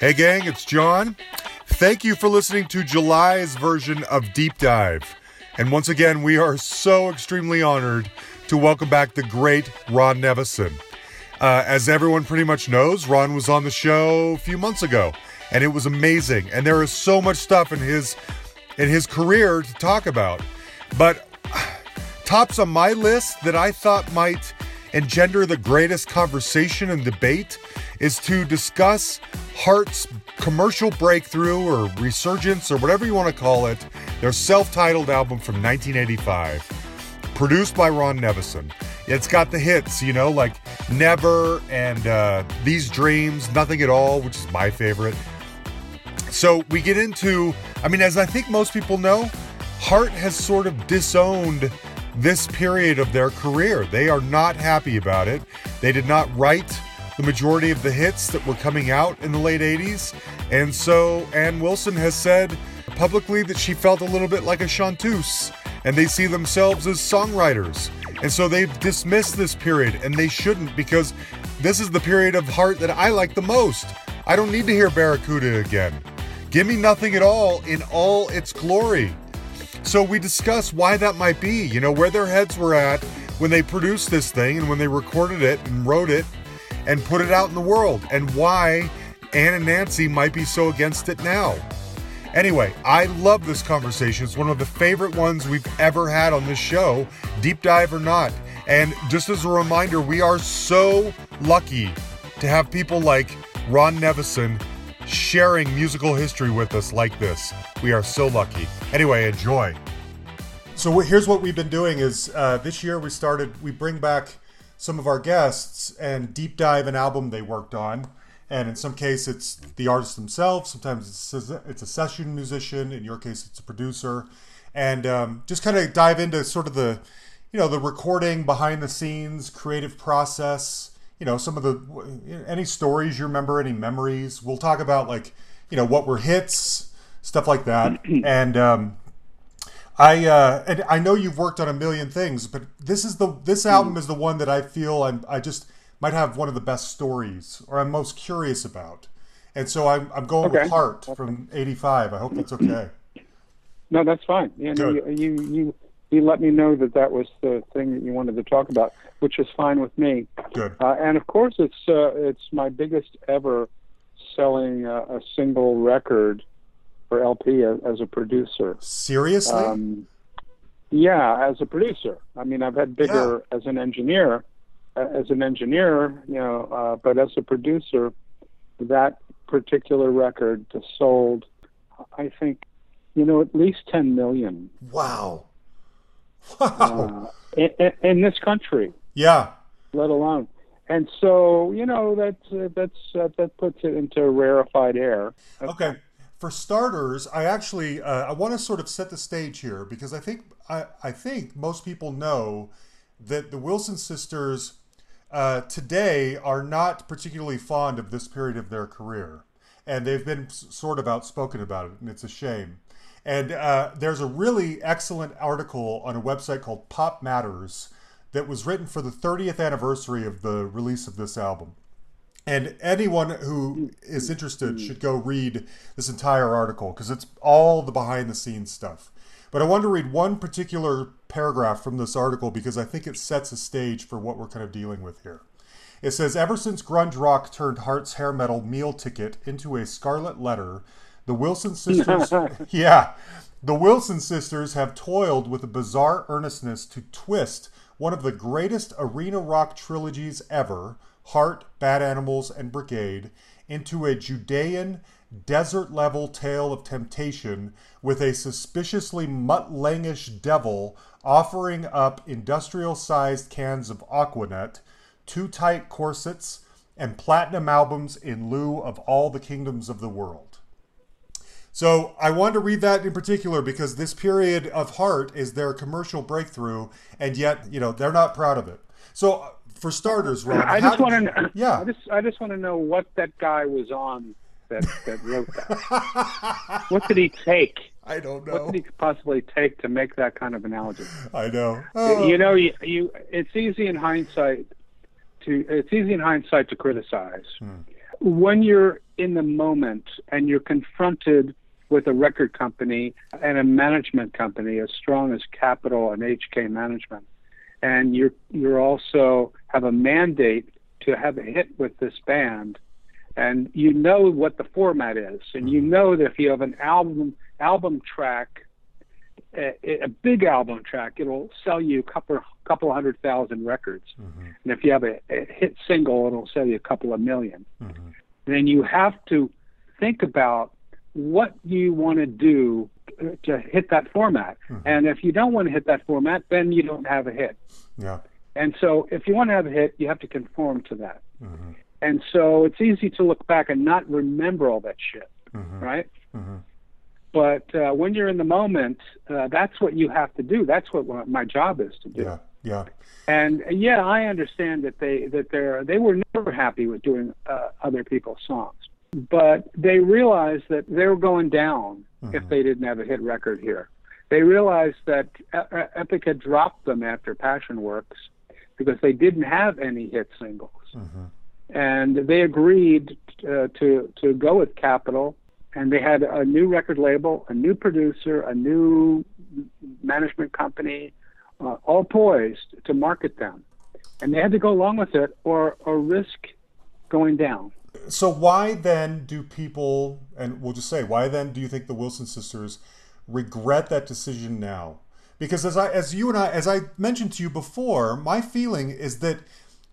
Hey, gang, it's John. Thank you for listening to July's version of Deep Dive. And once again, we are so extremely honored to welcome back the great Ron Nevison. Uh, as everyone pretty much knows, Ron was on the show a few months ago, and it was amazing. And there is so much stuff in his in his career to talk about. But tops on my list that I thought might engender the greatest conversation and debate is to discuss Heart's commercial breakthrough or resurgence or whatever you want to call it, their self titled album from 1985, produced by Ron Nevison. It's got the hits, you know, like Never and uh, These Dreams, Nothing at All, which is my favorite. So we get into, I mean, as I think most people know, Heart has sort of disowned this period of their career. They are not happy about it. They did not write the majority of the hits that were coming out in the late 80s. And so Ann Wilson has said publicly that she felt a little bit like a chanteuse and they see themselves as songwriters. And so they've dismissed this period and they shouldn't because this is the period of heart that I like the most. I don't need to hear Barracuda again. Give me nothing at all in all its glory. So we discuss why that might be, you know, where their heads were at when they produced this thing and when they recorded it and wrote it and put it out in the world, and why Ann and Nancy might be so against it now. Anyway, I love this conversation. It's one of the favorite ones we've ever had on this show, deep dive or not. And just as a reminder, we are so lucky to have people like Ron Nevison sharing musical history with us like this. We are so lucky. Anyway, enjoy. So here's what we've been doing is uh, this year we started we bring back some of our guests and deep dive an album they worked on. And in some case, it's the artist themselves. Sometimes it's a, it's a session musician. In your case, it's a producer. And um, just kind of dive into sort of the, you know, the recording behind the scenes, creative process. You know, some of the any stories you remember, any memories. We'll talk about like, you know, what were hits, stuff like that. and um, I uh, and I know you've worked on a million things, but this is the this album is the one that I feel I'm I just might have one of the best stories or I'm most curious about, and so I'm I'm going okay. with Heart from '85. I hope that's okay. No, that's fine. Yeah, no, you, you you you let me know that that was the thing that you wanted to talk about, which is fine with me. Good. Uh, and of course, it's uh, it's my biggest ever selling uh, a single record for LP as, as a producer. Seriously? Um, yeah, as a producer. I mean, I've had bigger yeah. as an engineer. Uh, as an engineer, you know, uh, but as a producer, that particular record sold, I think, you know, at least 10 million. Wow. Wow. Uh, in, in, this country. Yeah. Let alone. And so, you know, that's, uh, that's, uh, that puts it into rarefied air. Okay for starters, I actually uh, I want to sort of set the stage here because I think I, I think most people know that the Wilson sisters uh, today are not particularly fond of this period of their career, and they've been sort of outspoken about it, and it's a shame. And uh, there's a really excellent article on a website called Pop Matters that was written for the 30th anniversary of the release of this album. And anyone who mm, is mm, interested mm. should go read this entire article because it's all the behind the scenes stuff. But I want to read one particular paragraph from this article because I think it sets a stage for what we're kind of dealing with here. It says Ever since grunge rock turned Heart's hair metal meal ticket into a scarlet letter, the Wilson sisters. yeah. The Wilson sisters have toiled with a bizarre earnestness to twist one of the greatest arena rock trilogies ever Heart, Bad Animals, and Brigade into a Judean desert level tale of temptation with a suspiciously muttlangish devil offering up industrial sized cans of Aquanet, two tight corsets, and platinum albums in lieu of all the kingdoms of the world. So I wanted to read that in particular because this period of Heart is their commercial breakthrough, and yet, you know, they're not proud of it. So for starters, Ron, I just want to yeah. I just I just want to know what that guy was on that that wrote that. what did he take? I don't know. What did he possibly take to make that kind of analogy? I know. Oh. You know, you, you it's easy in hindsight to it's easy in hindsight to criticize. Hmm. When you're in the moment and you're confronted with a record company and a management company as strong as Capitol and HK Management, and you're you're also have a mandate to have a hit with this band, and you know what the format is, and you know that if you have an album album track, a, a big album track, it'll sell you a couple couple hundred thousand records, mm-hmm. and if you have a, a, hit single, it'll sell you a couple of 1000000 mm-hmm. Then you have to think about what you want to do to hit that format. Mm-hmm. And if you don't want to hit that format, then you don't have a hit. Yeah. And so if you want to have a hit, you have to conform to that. Mm-hmm. And so it's easy to look back and not remember all that shit, mm-hmm. right? Mm-hmm. But uh, when you're in the moment, uh, that's what you have to do. That's what my job is to do. Yeah, yeah. And yeah, I understand that they that they're they were never happy with doing uh, other people's songs, but they realized that they were going down mm-hmm. if they didn't have a hit record here. They realized that Epic had dropped them after Passion Works because they didn't have any hit singles. Mm-hmm. And they agreed uh, to to go with Capitol, and they had a new record label, a new producer, a new management company, uh, all poised to market them, and they had to go along with it or or risk going down. So why then do people, and we'll just say, why then do you think the Wilson sisters regret that decision now? because as I as you and I as I mentioned to you before, my feeling is that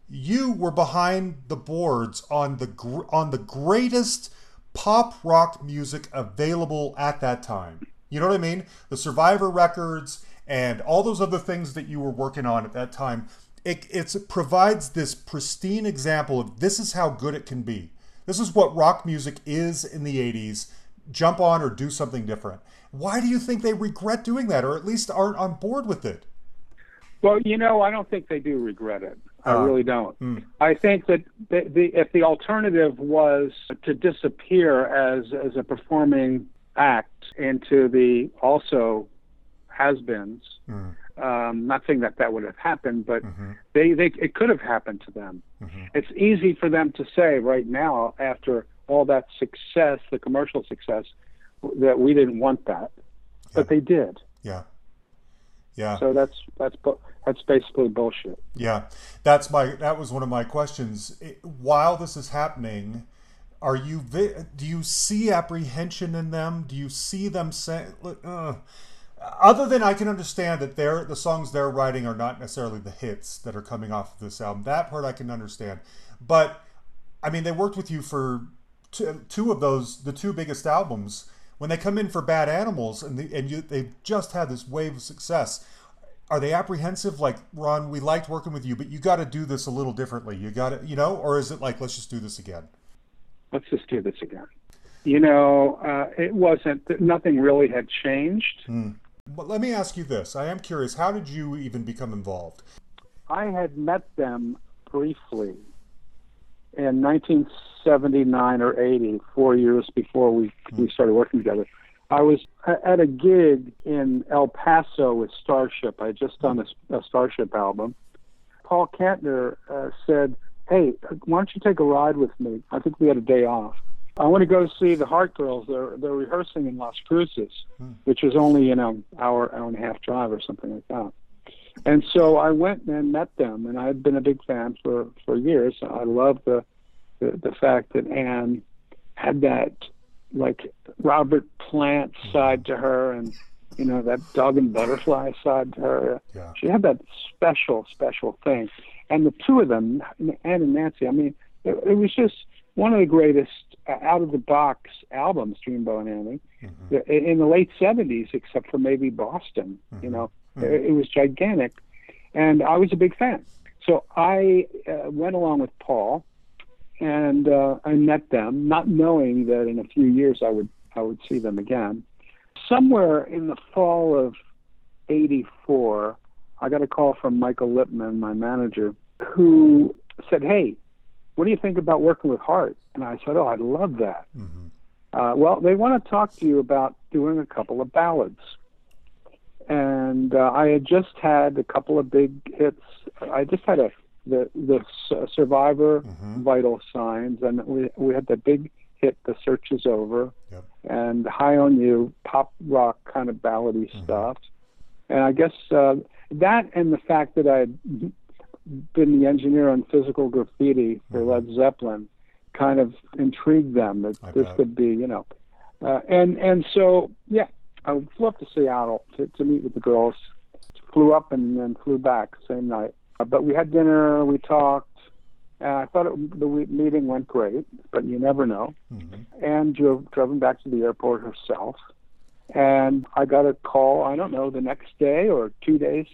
you were behind the boards on the on the greatest pop rock music available at that time. You know what I mean? The Survivor records and all those other things that you were working on at that time. It it provides this pristine example of this is how good it can be. This is what rock music is in the 80s. Jump on or do something different. Why do you think they regret doing that, or at least aren't on board with it? Well, you know, I don't think they do regret it. I uh, really don't. Mm. I think that the, the, if the alternative was to disappear as as a performing act into the also has-beens, mm. Um, not saying that that would have happened, but mm-hmm. they, they it could have happened to them. Mm-hmm. It's easy for them to say right now after all that success, the commercial success, that we didn't want that, but they did. Yeah. Yeah. So that's that's that's basically bullshit. Yeah, that's my that was one of my questions. while this is happening, are you do you see apprehension in them? Do you see them saying, uh, other than I can understand that they're the songs they're writing are not necessarily the hits that are coming off of this album. That part I can understand, but I mean they worked with you for two, two of those the two biggest albums. When they come in for bad animals and, the, and you, they've just had this wave of success are they apprehensive? Like ron we liked working with you but you got to do this a little differently. You got to you know or is it like let's just do this again? Let's just do this again. You know uh, it wasn't nothing really had changed. Hmm. But let me ask you this i am curious how did you even become involved i had met them briefly in 1979 or 80, four years before we, we started working together. I was at a gig in El Paso with Starship. I had just done a, a Starship album. Paul Kantner uh, said, Hey, why don't you take a ride with me? I think we had a day off. I want to go see the Heart Girls. They're they're rehearsing in Las Cruces, hmm. which is only you know hour hour and a half drive or something like that. And so I went and met them, and I've been a big fan for for years. I love the the, the fact that Ann had that like Robert Plant side to her, and you know that dog and butterfly side to her. Yeah. She had that special, special thing. And the two of them, Ann and Nancy. I mean, it, it was just one of the greatest out of the box albums, Dreamboat and Annie, mm-hmm. in the late '70s, except for maybe Boston. Mm-hmm. You know, mm-hmm. it, it was gigantic, and I was a big fan. So I uh, went along with Paul, and uh, I met them, not knowing that in a few years I would I would see them again. Somewhere in the fall of '84, I got a call from Michael Lipman, my manager, who said, "Hey, what do you think about working with Heart?" And I said, "Oh, I'd love that." Mm-hmm. Uh, well, they want to talk to you about doing a couple of ballads. And uh, I had just had a couple of big hits. I just had a the the survivor mm-hmm. vital signs, and we we had the big hit, "The Search Is Over," yep. and "High on You," pop rock kind of ballady mm-hmm. stuff. And I guess uh, that and the fact that I had been the engineer on physical graffiti for mm-hmm. Led Zeppelin kind of intrigued them that I this bet. could be, you know. Uh, and and so yeah, I flew up to Seattle to, to meet with the girls. Flew up and then flew back same night. Uh, but we had dinner, we talked, and I thought it, the meeting went great, but you never know. Mm-hmm. And drove, drove back to the airport herself. And I got a call, I don't know, the next day or two days,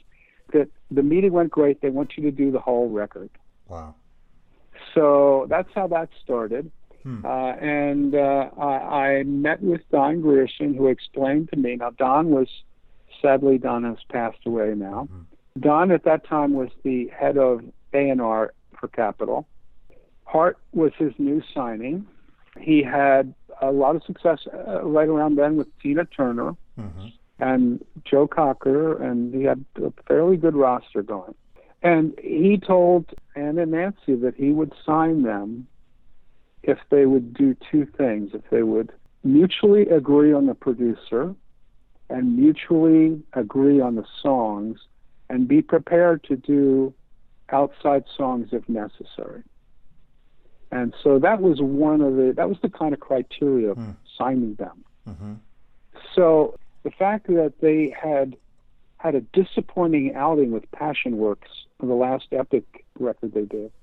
that the meeting went great. They want you to do the whole record. Wow. So that's how that started. Hmm. Uh, and uh, I, I met with Don Grierson, who explained to me. Now, Don was sadly Don has passed away now. Mm-hmm. Don at that time was the head of A&R for Capitol. Heart was his new signing. He had a lot of success uh, right around then with Tina Turner mm-hmm. And Joe Cocker, and he had a fairly good roster going. And he told Ann and Nancy that he would sign them if they would do two things if they would mutually agree on the producer and mutually agree on the songs and be prepared to do outside songs if necessary. And so that was one of the that was the kind of criteria of mm. signing them. Mm-hmm. So the fact that they had had a disappointing outing with Passion Works, the last epic record they did,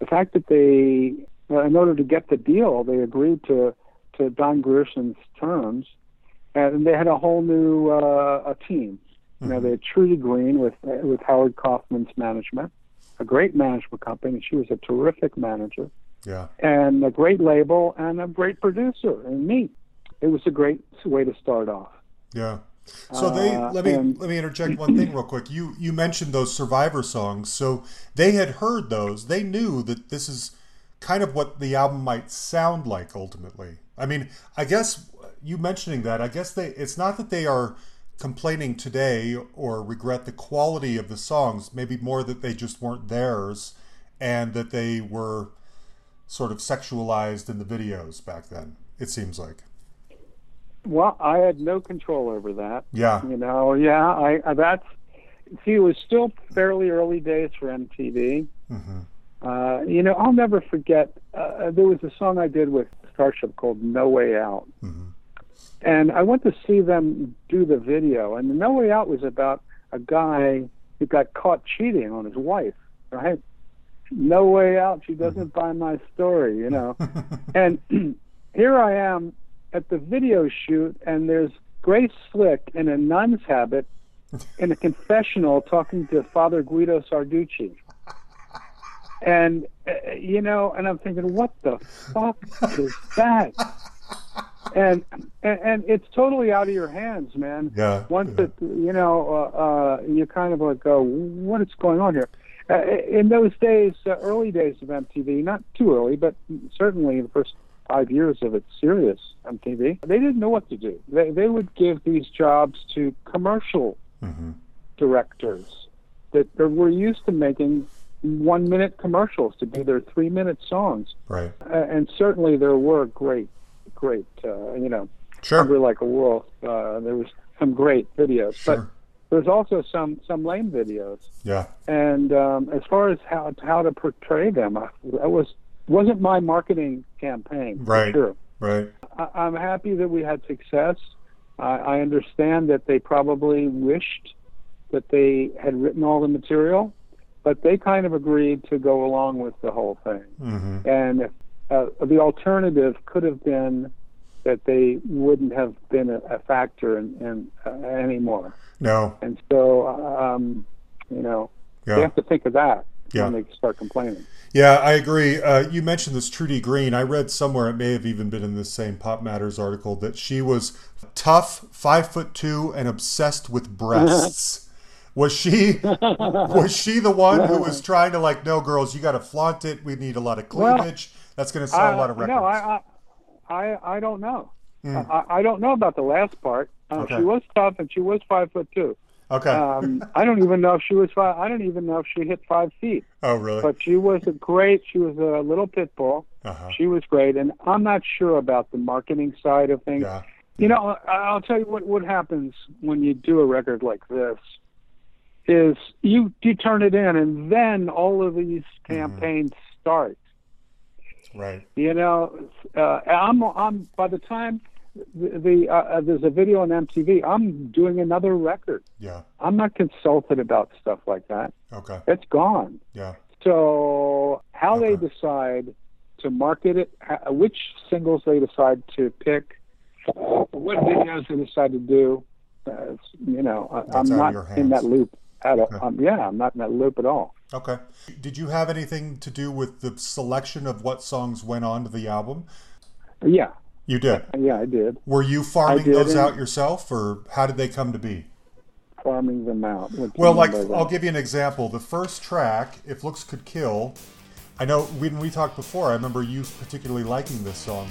the fact that they, in order to get the deal, they agreed to to Don Grierson's terms, and they had a whole new uh, a team. You know, mm-hmm. they had Trudy Green with with Howard Kaufman's management, a great management company. She was a terrific manager. Yeah. And a great label and a great producer and me. It was a great way to start off. Yeah. So they uh, let me and, let me interject one thing real quick. You you mentioned those Survivor songs. So they had heard those. They knew that this is kind of what the album might sound like ultimately. I mean, I guess you mentioning that, I guess they it's not that they are complaining today or regret the quality of the songs, maybe more that they just weren't theirs and that they were sort of sexualized in the videos back then, it seems like. Well, I had no control over that. Yeah. You know, yeah, I, I that's see it was still fairly early days for MTV. Mm-hmm. Uh, you know, I'll never forget. Uh, there was a song I did with Starship called "No Way Out," mm-hmm. And I went to see them do the video, and No Way Out was about a guy who got caught cheating on his wife, right? No way out. She doesn't buy my story, you know. and here I am at the video shoot, and there's Grace Slick in a nun's habit in a confessional talking to Father Guido Sarducci. And, uh, you know, and I'm thinking, what the fuck is that? and, and and it's totally out of your hands, man. Yeah. Once yeah. it, you know, uh, uh, you kind of like go, what is going on here? Uh, in those days, uh, early days of MTV, not too early, but certainly the first five years of its serious MTV, they didn't know what to do. They they would give these jobs to commercial mm-hmm. directors that were used to making one minute commercials to do their three minute songs. Right. Uh, and certainly there were great great. Uh, you know, sure. Hungry Like a Wolf. Uh, there was some great videos, sure. but there's also some some lame videos. Yeah. And um, as far as how how to portray them, I, that was wasn't my marketing campaign. Right. Sure. Right. I, am happy that we had success. I, I understand that they probably wished that they had written all the material, but they kind of agreed to go along with the whole thing. Mm-hmm. And if uh, the alternative could have been that they wouldn't have been a, a factor in, in uh, anymore. No. And so, um, you know, yeah. they have to think of that yeah. when they start complaining. Yeah, I agree. Uh, you mentioned this Trudy Green. I read somewhere, it may have even been in this same Pop Matters article, that she was tough, five foot two, and obsessed with breasts. was she was she the one who was trying to like, no, girls, you got to flaunt it. We need a lot of cleavage. Well, that's going to sell I, a lot of records. No, I, I, I don't know. Mm. I, I don't know about the last part. Uh, okay. She was tough and she was five foot two. Okay. Um, I don't even know if she was five. I don't even know if she hit five feet. oh, really? But she was a great. She was a little pit bull. uh-huh. She was great, and I'm not sure about the marketing side of things. Yeah. You know, I'll tell you what what happens when you do a record like this is you you turn it in, and then all of these campaigns start. Right. You know, uh, I'm I'm by the time the, the uh, uh, there's a video on MTV, I'm doing another record. Yeah. I'm not consulted about stuff like that. Okay. It's gone. Yeah. So how Okay. they decide to market it, which singles they decide to pick, what videos they decide to do, uh, you know, I, I'm not in that loop at all. Um, yeah, I'm not in that loop at all. Okay. Did you have anything to do with the selection of what songs went on to the album? Yeah, You did. yeah, I did Were you farming those out yourself, or how did they come to be? farming them out. Well, like mean by that? I'll give you an example. The first track, "If Looks Could Kill," I know when we talked before. I remember you particularly liking this song.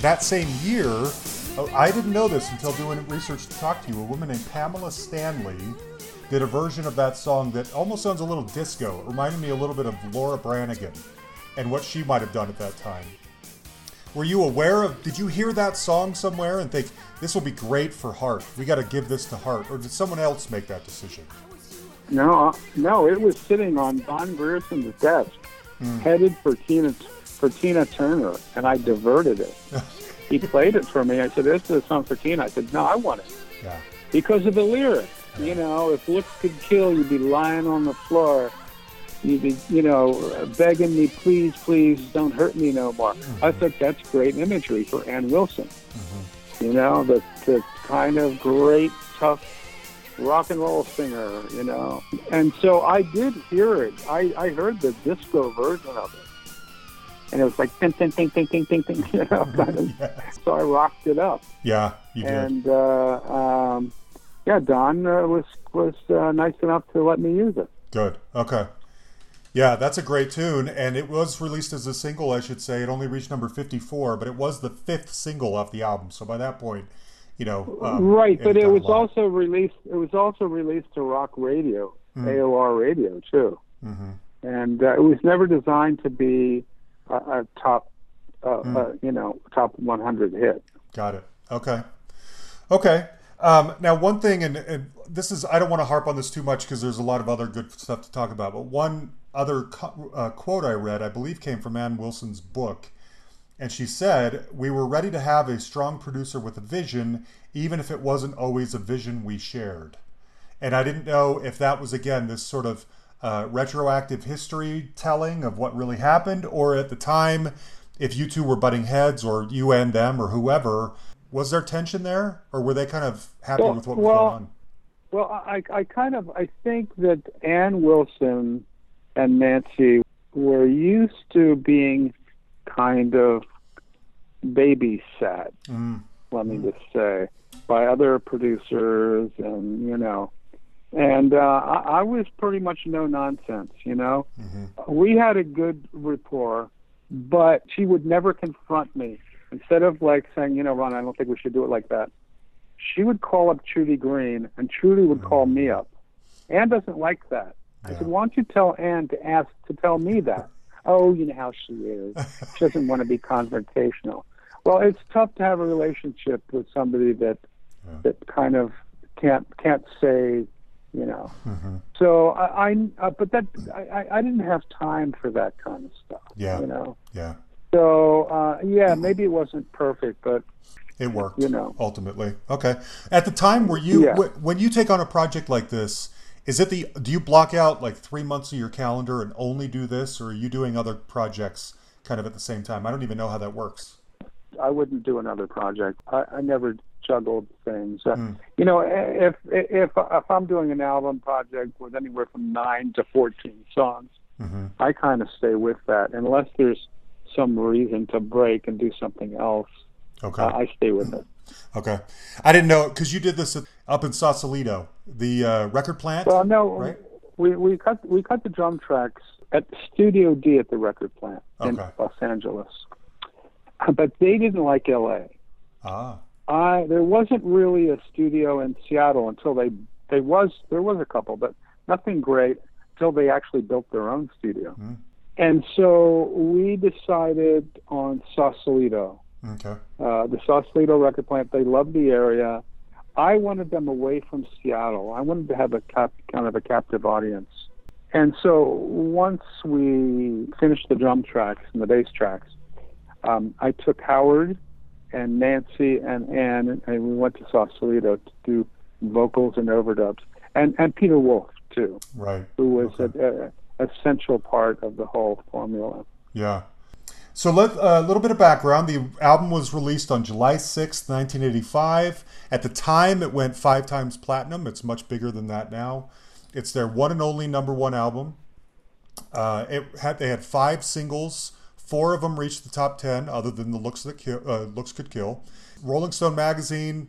That same year, I didn't know this until doing research to talk to you. A woman named Pamela Stanley did a version of that song that almost sounds a little disco. It reminded me a little bit of Laura Branigan and what she might have done at that time. Were you aware of? Did you hear that song somewhere and think this will be great for Heart? We got to give this to Heart, or did someone else make that decision? No, uh, no, it was sitting on Don Grierson's desk, Hmm. headed for Tina for Tina Turner, and I diverted it. he played it for me. I said, "This is a song for Tina." I said, "No, I want it Yeah, because of the lyrics." You know, if looks could kill, you'd be lying on the floor. You'd be, you know, begging me, please, please, don't hurt me no more. Mm-hmm. I think that's great imagery for Ann Wilson. Mm-hmm. You know, the the kind of great, tough rock and roll singer, you know. And so I did hear it. I, I heard the disco version of it. And it was like ting ting ting ting ting ting ting, you know, of. So I rocked it up. yeah, you did. And uh, um, yeah, Don uh, was was uh, nice enough to let me use it. Good. Okay. Yeah, that's a great tune, and it was released as a single, I should say. It only reached number fifty-four, but it was the fifth single off the album. So by that point, you know, um, right, but it was lot. also released. It was also released to rock radio, Hmm. AOR radio too. Mhm. And uh, it was never designed to be a, a top, uh, Hmm. uh, you know, top 100 hit. Got it. Okay. Okay. Um, now, one thing, and, and this is, I don't want to harp on this too much because there's a lot of other good stuff to talk about, but one other co- uh, quote I read, I believe, came from Ann Wilson's book. And she said, We were ready to have a strong producer with a vision, even if it wasn't always a vision we shared. And I didn't know if that was, again, this sort of uh, retroactive history telling of what really happened, or at the time, if you two were butting heads, or you and them, or whoever, was there tension there? Or were they kind of happy Well- with what was well, going on? Well, I, I kind of I think that Ann Wilson and Nancy were used to being kind of babysat. Mm, Let me just say by other producers, and you know, and uh, I, I was pretty much no nonsense. You know, mm-hmm. we had a good rapport, but she would never confront me. Instead of like saying, you know, Ron, I don't think we should do it like that. She would call up Trudy Green, and Trudy would call me up. Ann doesn't like that. I said, why don't you tell Ann to ask to tell me that? oh, you know how she is. She doesn't want to be confrontational. Well, it's tough to have a relationship with somebody that that kind of can't can't say, you know. Mm-hmm. So I, I uh, but that I, I- didn't have time for that kind of stuff. Yeah. You know. Yeah. So uh, yeah, maybe it wasn't perfect, but It worked, You know. ultimately. Okay. At the time, were you Yeah. wh- when you take on a project like this? Is it the do you block out like three months of your calendar and only do this, or are you doing other projects kind of at the same time? I don't even know how that works. I wouldn't do another project. I, I never juggled things. Uh, Hmm. You know, if if if I'm doing an album project with anywhere from nine to fourteen songs, Mm-hmm. I kind of stay with that unless there's some reason to break and do something else. Okay. Uh, I stay with it. okay. I didn't know because you did this up in Sausalito, the uh, record plant. Well, no, Right. we we cut we cut the drum tracks at Studio D at the record plant in Los Angeles, but they didn't like L.A. ah. I there wasn't really a studio in Seattle until they they was there was a couple, but nothing great until they actually built their own studio. Hmm. And so we decided on Sausalito, Okay. uh, the Sausalito record plant. They loved the area. I wanted them away from Seattle. I wanted to have a cap, kind of a captive audience. And so once we finished the drum tracks and the bass tracks, um, I took Howard and Nancy and Ann, and we went to Sausalito to do vocals and overdubs, and and Peter Wolf too, Right. who was Okay. a, a essential part of the whole formula. Yeah. So let a little bit of background. The album was released on July 6th, 1985. At the time, it went five times platinum. It's much bigger than that now. It's their one and only number one album. Uh, it had they had five singles. Four of them reached the top ten, other than the looks that kill, uh, looks could kill. Rolling Stone magazine,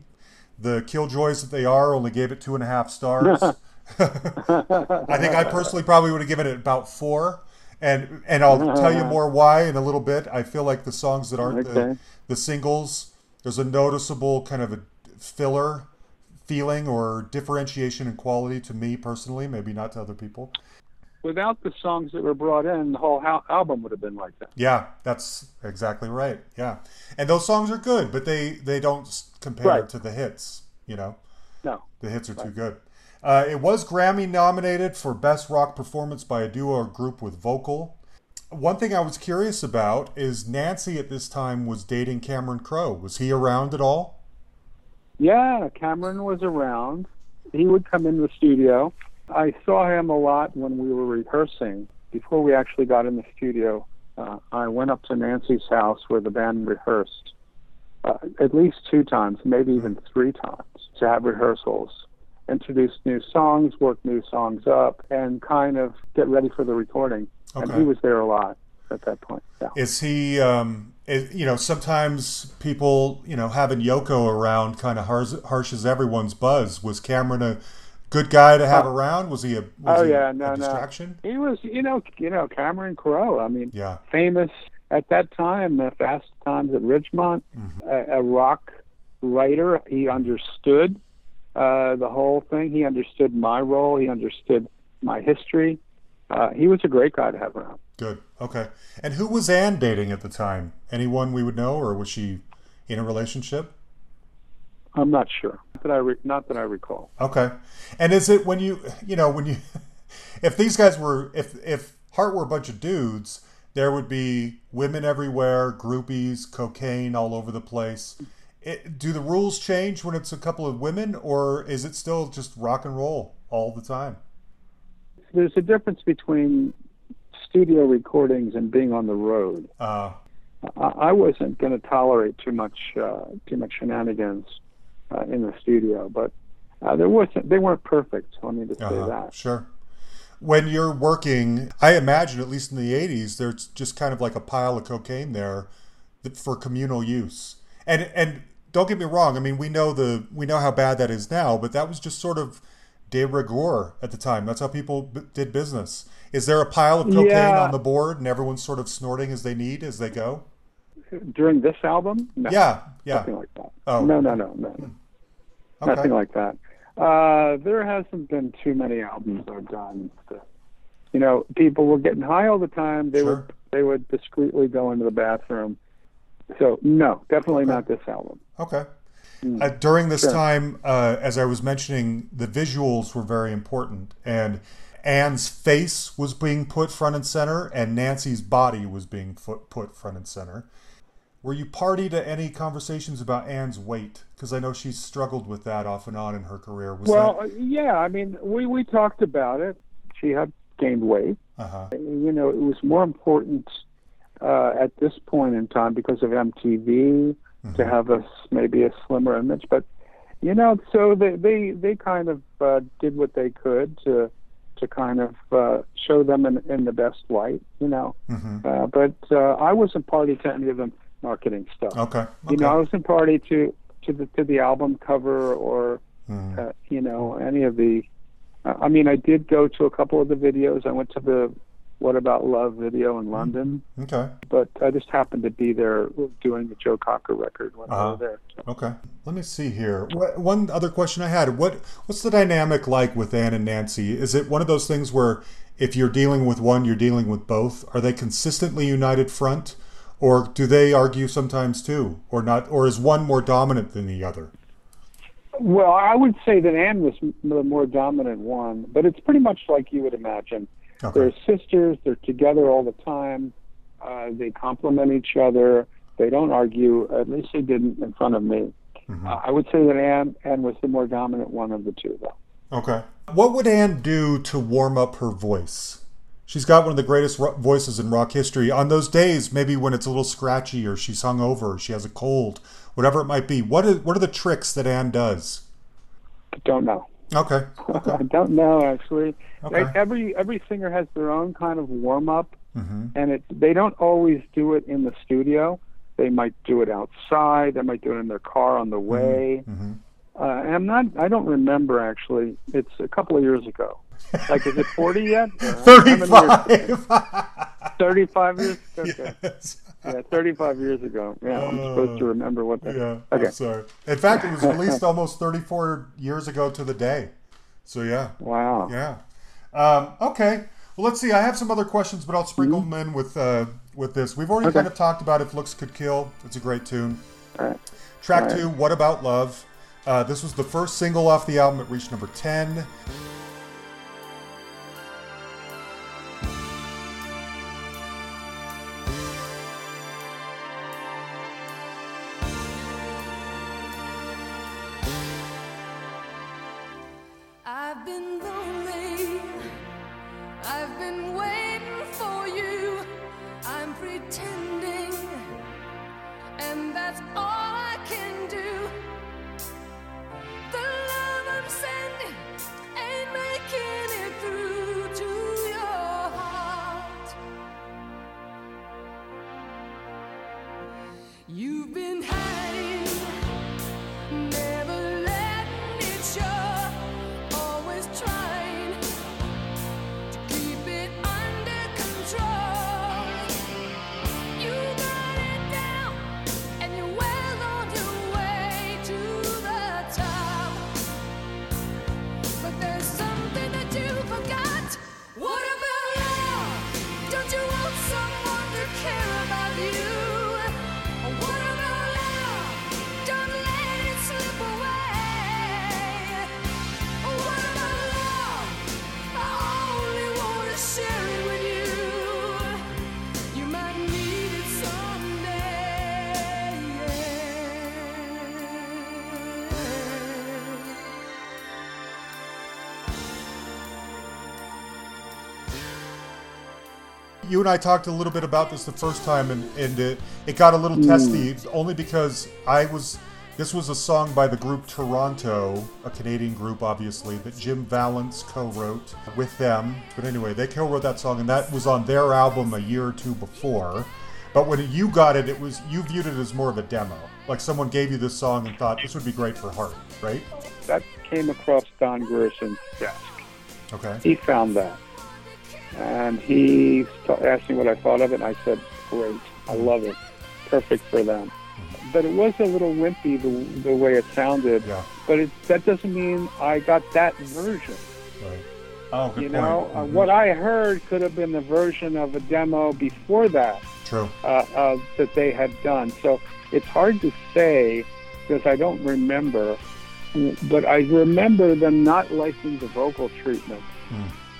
the killjoys that they are, only gave it two and a half stars. I think I personally probably would have given it about four, and and I'll tell you more why in a little bit. I feel like the songs that aren't the, the singles, there's a noticeable kind of a filler feeling or differentiation in quality to me personally, maybe not to other people. Without the songs that were brought in, the whole album would have been like that. Yeah, that's exactly right. Yeah, and those songs are good, but they they don't compare Right. to the hits. You know. No. The hits are too good. Uh, it was Grammy nominated for Best Rock Performance by a Duo or Group with Vocal. One thing I was curious about is Nancy at this time was dating Cameron Crowe. Was he around at all? Yeah, Cameron was around. He would come in the studio. I saw him a lot when we were rehearsing. Before we actually got in the studio, uh, I went up to Nancy's house where the band rehearsed uh, at least two times, maybe even three times, to have rehearsals, introduce new songs, work new songs up, and kind of get ready for the recording. And he was there a lot at that point. Yeah. Is he, um, is, you know, sometimes people, you know, having Yoko around kind of harsh, harshes everyone's buzz. Was Cameron a good guy to have around? Was he a, was Oh he yeah, no, no. distraction? He was, you know, you know, Cameron Crowe. I mean, Yeah. famous at that time, the Fast Times at Ridgemont, a, a rock writer. He understood uh, the whole thing. He understood my role. He understood my history. Uh, he was a great guy to have around. Good. Okay. And who was Ann dating at the time? Anyone we would know, or was she in a relationship? I'm not sure. Not that I re- not that I recall. Okay. And is it when you, you know, when you, if these guys were, if if Heart were a bunch of dudes, there would be women everywhere, groupies, cocaine all over the place. It, do the rules change when it's a couple of women, or is it still just rock and roll all the time? There's a difference between studio recordings and being on the road. Uh, I I wasn't going to tolerate too much uh, too much shenanigans uh, in the studio, but uh, there wasn't. They weren't perfect. Let me just say uh that. Sure. When you're working, I imagine, at least in the 80s, there's just kind of like a pile of cocaine there for communal use. And and don't get me wrong, I mean, we know the we know how bad that is now, but that was just sort of de rigueur at the time. That's how people b- did business. Is there a pile of cocaine Yeah. on the board and everyone's sort of snorting as they need as they go? During this album, no, Yeah, yeah. nothing like that. Oh. No, no, no, no, Okay. nothing like that. Uh, there hasn't been too many albums I've done. That, you know, people were getting high all the time. They Sure. would they would discreetly go into the bathroom. So no, definitely not this album. Okay. Uh, during this Sure. time, uh, as I was mentioning, the visuals were very important, and Ann's face was being put front and center, and Nancy's body was being put front and center. Were you party to any conversations about Ann's weight? Because I know she's struggled with that off and on in her career. Was Well, uh, yeah, I mean, we we talked about it. She had gained weight. uh-huh. You know, it was more important uh, at this point in time because of MTV to have a s- maybe a slimmer image. But you know, so they they they kind of uh, did what they could to to kind of uh, show them in in the best light. You know, Mhm. uh, but uh, I wasn't party to any of the marketing stuff. Okay. You know, I wasn't party to to the to the album cover or Mhm. uh, you know any of the. Uh, I mean, I did go to a couple of the videos. I went to the What About Love video in London, Okay. but I just happened to be there doing the Joe Cocker record when Uh-huh. was there. So. Okay. Let me see here. What, one other question I had: what What's the dynamic like with Ann and Nancy? Is it one of those things where if you're dealing with one, you're dealing with both? Are they consistently united front, or do they argue sometimes too, or not? Or is one more dominant than the other? Well, I would say that Ann was the more dominant one, but it's pretty much like you would imagine. Okay. They're sisters. They're together all the time. Uh, they complement each other. They don't argue. At least they didn't in front of me. Mhm. Uh, I would say that Ann Ann was the more dominant one of the two, though. Okay. What would Ann do to warm up her voice? She's got one of the greatest ro- voices in rock history. On those days, maybe when it's a little scratchy or she's hungover, or she has a cold, whatever it might be. What are what are the tricks that Ann does? Don't know. Okay. Okay. I don't know actually. Okay. Like, every every singer has their own kind of warm up, hmm and it they don't always do it in the studio. They might do it outside. They might do it in their car on the way. hmm Uh, I'm not. I don't remember actually. It's a couple of years ago. Like, is it 40 yet? Or how years- Thirty-five. 35 years. Okay. yes. Yeah, 35 years ago. Yeah, I'm supposed to remember what that. Yeah. Okay. I'm sorry. In fact, it was released almost thirty-four years ago to the day. So yeah. Wow. Yeah. Um, okay. Well, let's see. I have some other questions, but I'll sprinkle them in with uh, with this. We've already Okay. kind of talked about "If Looks Could Kill." It's a great tune. All right. Track All right. two, "What About Love." Uh, this was the first single off the album. It reached number 10. You and I talked a little bit about this the first time, and, and it, it got a little hmm. testy only because I was. This was a song by the group Toronto, a Canadian group, obviously, that Jim Vallance co wrote with them. But anyway, they co wrote that song, and that was on their album a year or two before. But when you got it, it was you viewed it as more of a demo. Like someone gave you this song and thought this would be great for Heart, right? That came across Don Grierson's desk. Okay. He found that, and he asked me what I thought of it. and I said, "Great, I love it, perfect for them." But it was a little wimpy the, the way it sounded. Yeah. But it, that doesn't mean I got that version. Right. Oh, good you point. know, uh, Mhm. what I heard could have been the version of a demo before that True. uh, uh, that they had done. So it's hard to say because I don't remember. But I remember them not liking the vocal treatment.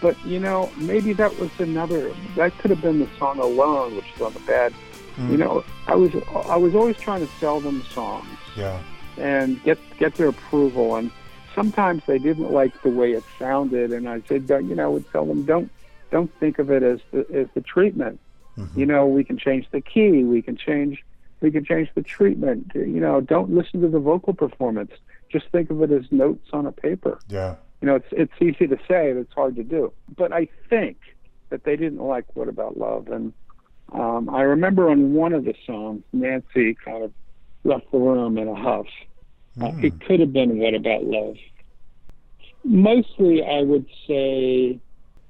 But you know, maybe that was another. That could have been the song alone, which is on the bad. You mm. know, I was I was always trying to sell them songs Yeah. and get get their approval. And sometimes they didn't like the way it sounded, and I said, you know, I would tell them, don't don't think of it as the as the treatment. Mm-hmm. You know, we can change the key, we can change we can change the treatment. You know, don't listen to the vocal performance. Just think of it as notes on a paper. Yeah. You know, it's it's easy to say, it's hard to do. But I think that they didn't like "What About Love," and um, I remember on one of the songs, Nancy kind of left the room in a huff. Uh, it could have been "What About Love." Mostly, I would say,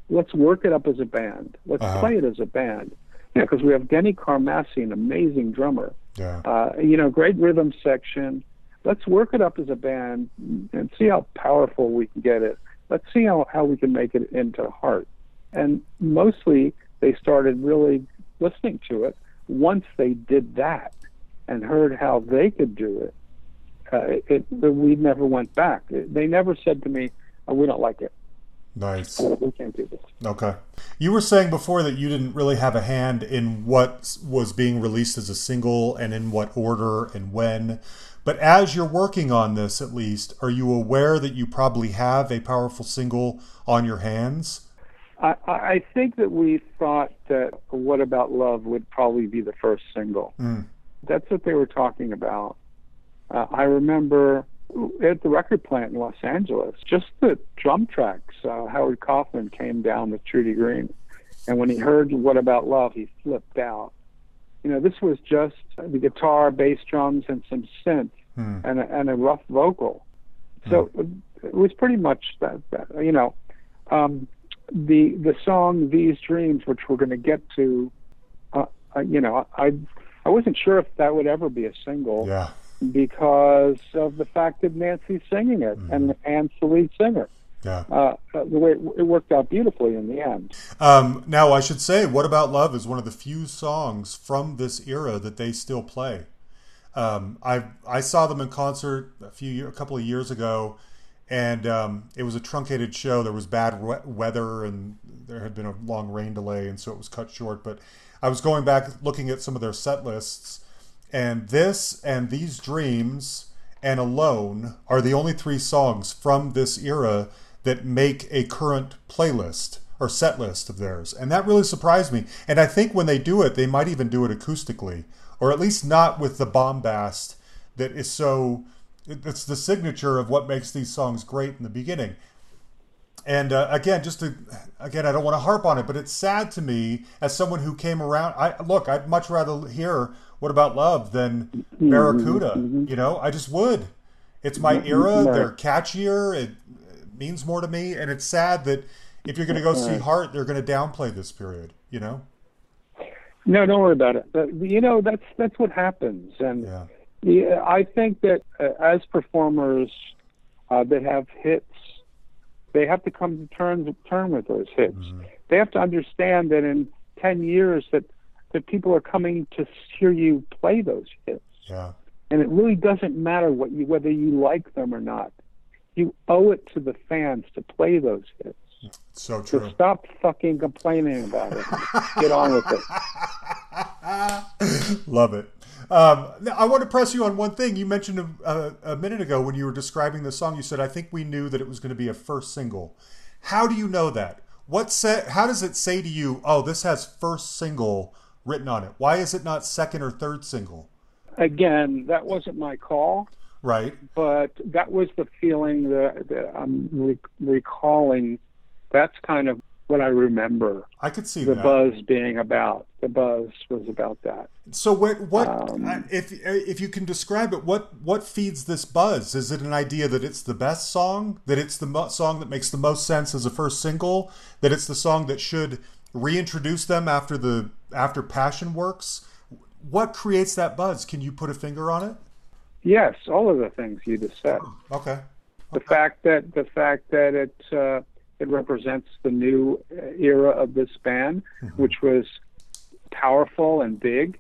let's work it up as a band. Let's Uh-huh. play it as a band. Yeah, because we have Denny Carmassi, an amazing drummer Yeah. uh, you know, great rhythm section. Let's work it up as a band and see how powerful we can get it. Let's see how, how we can make it into heart. And mostly they started really listening to it once they did that and heard how they could do it. Uh, it, it we never went back. They never said to me, oh, "We don't like it. Nice. We can't do this." Okay. You were saying before that you didn't really have a hand in what was being released as a single and in what order and when. But as you're working on this, at least, are you aware that you probably have a powerful single on your hands? I, I think that we thought that "What About Love" would probably be the first single. Mm. That's what they were talking about. Uh, I remember at the record plant in Los Angeles, just the drum tracks. Uh, Howard Kaufman came down with Trudy Green, and when he heard "What About Love," he flipped out. You know, this was just the guitar, bass drums, and some synth, Hmm. and a, and a rough vocal. So it was pretty much that. that you know, um, the the song "These Dreams," which we're going to get to. Uh, uh, you know, I I wasn't sure if that would ever be a single Yeah. because of the fact that Nancy's singing it and Ann's the lead singer. Yeah. Uh, uh, the way it, it worked out beautifully in the end. Um, now, I should say, What About Love is one of the few songs from this era that they still play. Um, I I saw them in concert a few year, a couple of years ago, and um, it was a truncated show. There was bad we- weather, and there had been a long rain delay, and so it was cut short. But I was going back looking at some of their set lists, and this and these dreams and alone are the only three songs from this era that make a current playlist or set list of theirs and that really surprised me and i think when they do it they might even do it acoustically or at least not with the bombast that is so it's the signature of what makes these songs great in the beginning and uh, again, just to again, I don't want to harp on it, but it's sad to me as someone who came around. I look, I'd much rather hear "What About Love" than "Barracuda." You know, I just would. It's my era. Right. They're catchier. It means more to me, and it's sad that if you're going to go see Heart, they're going to downplay this period. You know? No, don't worry about it. But, you know, that's that's what happens, and Yeah. yeah, I think that uh, as performers uh, that have hits, they have to come to terms term with those hits. They have to understand that in ten years that that people are coming to hear you play those hits. Yeah. and it really doesn't matter what you whether you like them or not. You owe it to the fans to play those hits. It's so So stop fucking complaining about it. Get on with it. Love it. Um, now, I want to press you on one thing. You mentioned a, a, a minute ago when you were describing the song. You said, "I think we knew that it was going to be a first single." How do you know that? What sa- How does it say to you? Oh, this has first single written on it. Why is it not second or third single? Again, that wasn't my call, Right. but that was the feeling that, that I'm re- recalling. That's kind of what I remember I could see the that. buzz being about. The buzz was about that. So what? What? Um, if if you can describe it, what what feeds this buzz? Is it an idea that it's the best song? That it's the mo- song that makes the most sense as a first single? That it's the song that should reintroduce them after the after Passion works? What creates that buzz? Can you put a finger on it? Yes, all of the things you just said. Okay. the fact that the fact that it uh, it represents the new era of this band, which was powerful and big.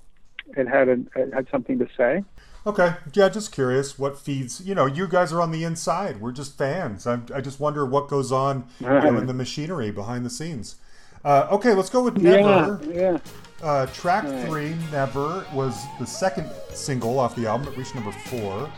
It had a, it had something to say. Okay, yeah, just curious what feeds. You know, you guys are on the inside. We're just fans. I, I just wonder what goes on you know, in the machinery behind the scenes. Uh, okay, let's go with Never. Yeah, yeah. Uh, track Right. three, Never, was the second single off the album. It reached number four.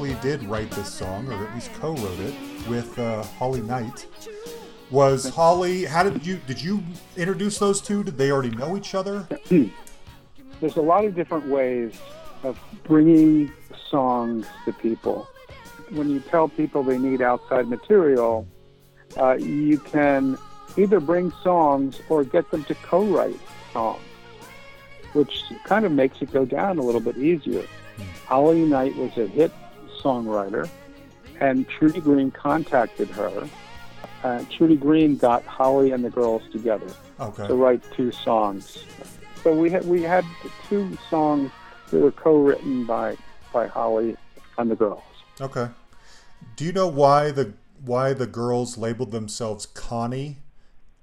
Actually did write this song, or at least co-wrote it, with uh, Holly Knight. Was Holly? How did you did you introduce those two? Did they already know each other? there's a lot of different ways of bringing songs to people. When you tell people they need outside material, uh, you can either bring songs or get them to co-write songs, which kind of makes it go down a little bit easier. Holly Knight was a hit songwriter, and Trudy Green contacted her. Uh, Trudy Green got Holly and the girls together Okay. to write two songs. So we had we had two songs that were co-written by by Holly and the girls. Okay. Do you know why the why the girls labeled themselves Connie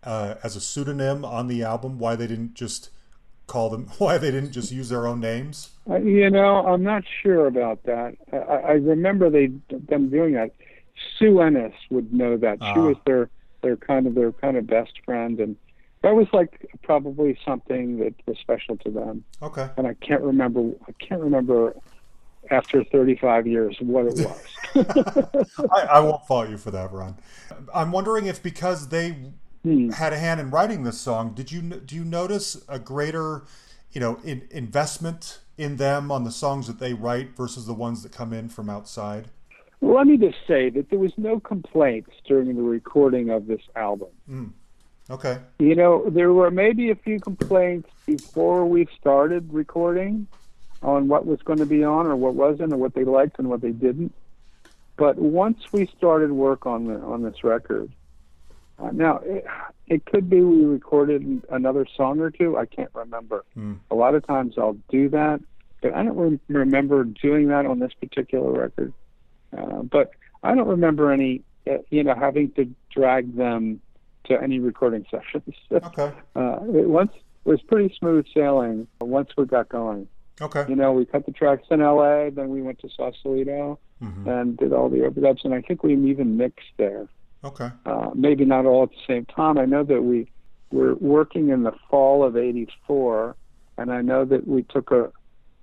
uh, as a pseudonym on the album? Why they didn't just call them? Why they didn't just use their own names? Uh, you know, I'm not sure about that. I, I remember they them doing that. Sue Ennis would know that. She Ah. was their their kind of their kind of best friend, and that was like probably something that was special to them. Okay. And I can't remember. I can't remember after 35 years what it was. I, I won't fault you for that, Ron. I'm wondering if because they Hmm. had a hand in writing this song, did you do you notice a greater, you know, in, investment in them on the songs that they write versus the ones that come in from outside? Well, Let me just say that there was no complaints during the recording of this album. Okay. You know, there were maybe a few complaints before we started recording on what was going to be on or what wasn't, or what they liked and what they didn't. But once we started work on the on this record, uh, now it, it could be we recorded another song or two. I can't remember. A lot of times I'll do that, but I don't rem- remember doing that on this particular record. Uh, but I don't remember any, uh, you know, having to drag them to any recording sessions. Okay. uh, it once it was pretty smooth sailing once we got going. Okay. You know, we cut the tracks in L.A., then we went to Sausalito Mhm. and did all the overdubs, and I think we even mixed there. Okay. Uh, maybe not all at the same time. I know that we were working in the fall of '84, and I know that we took a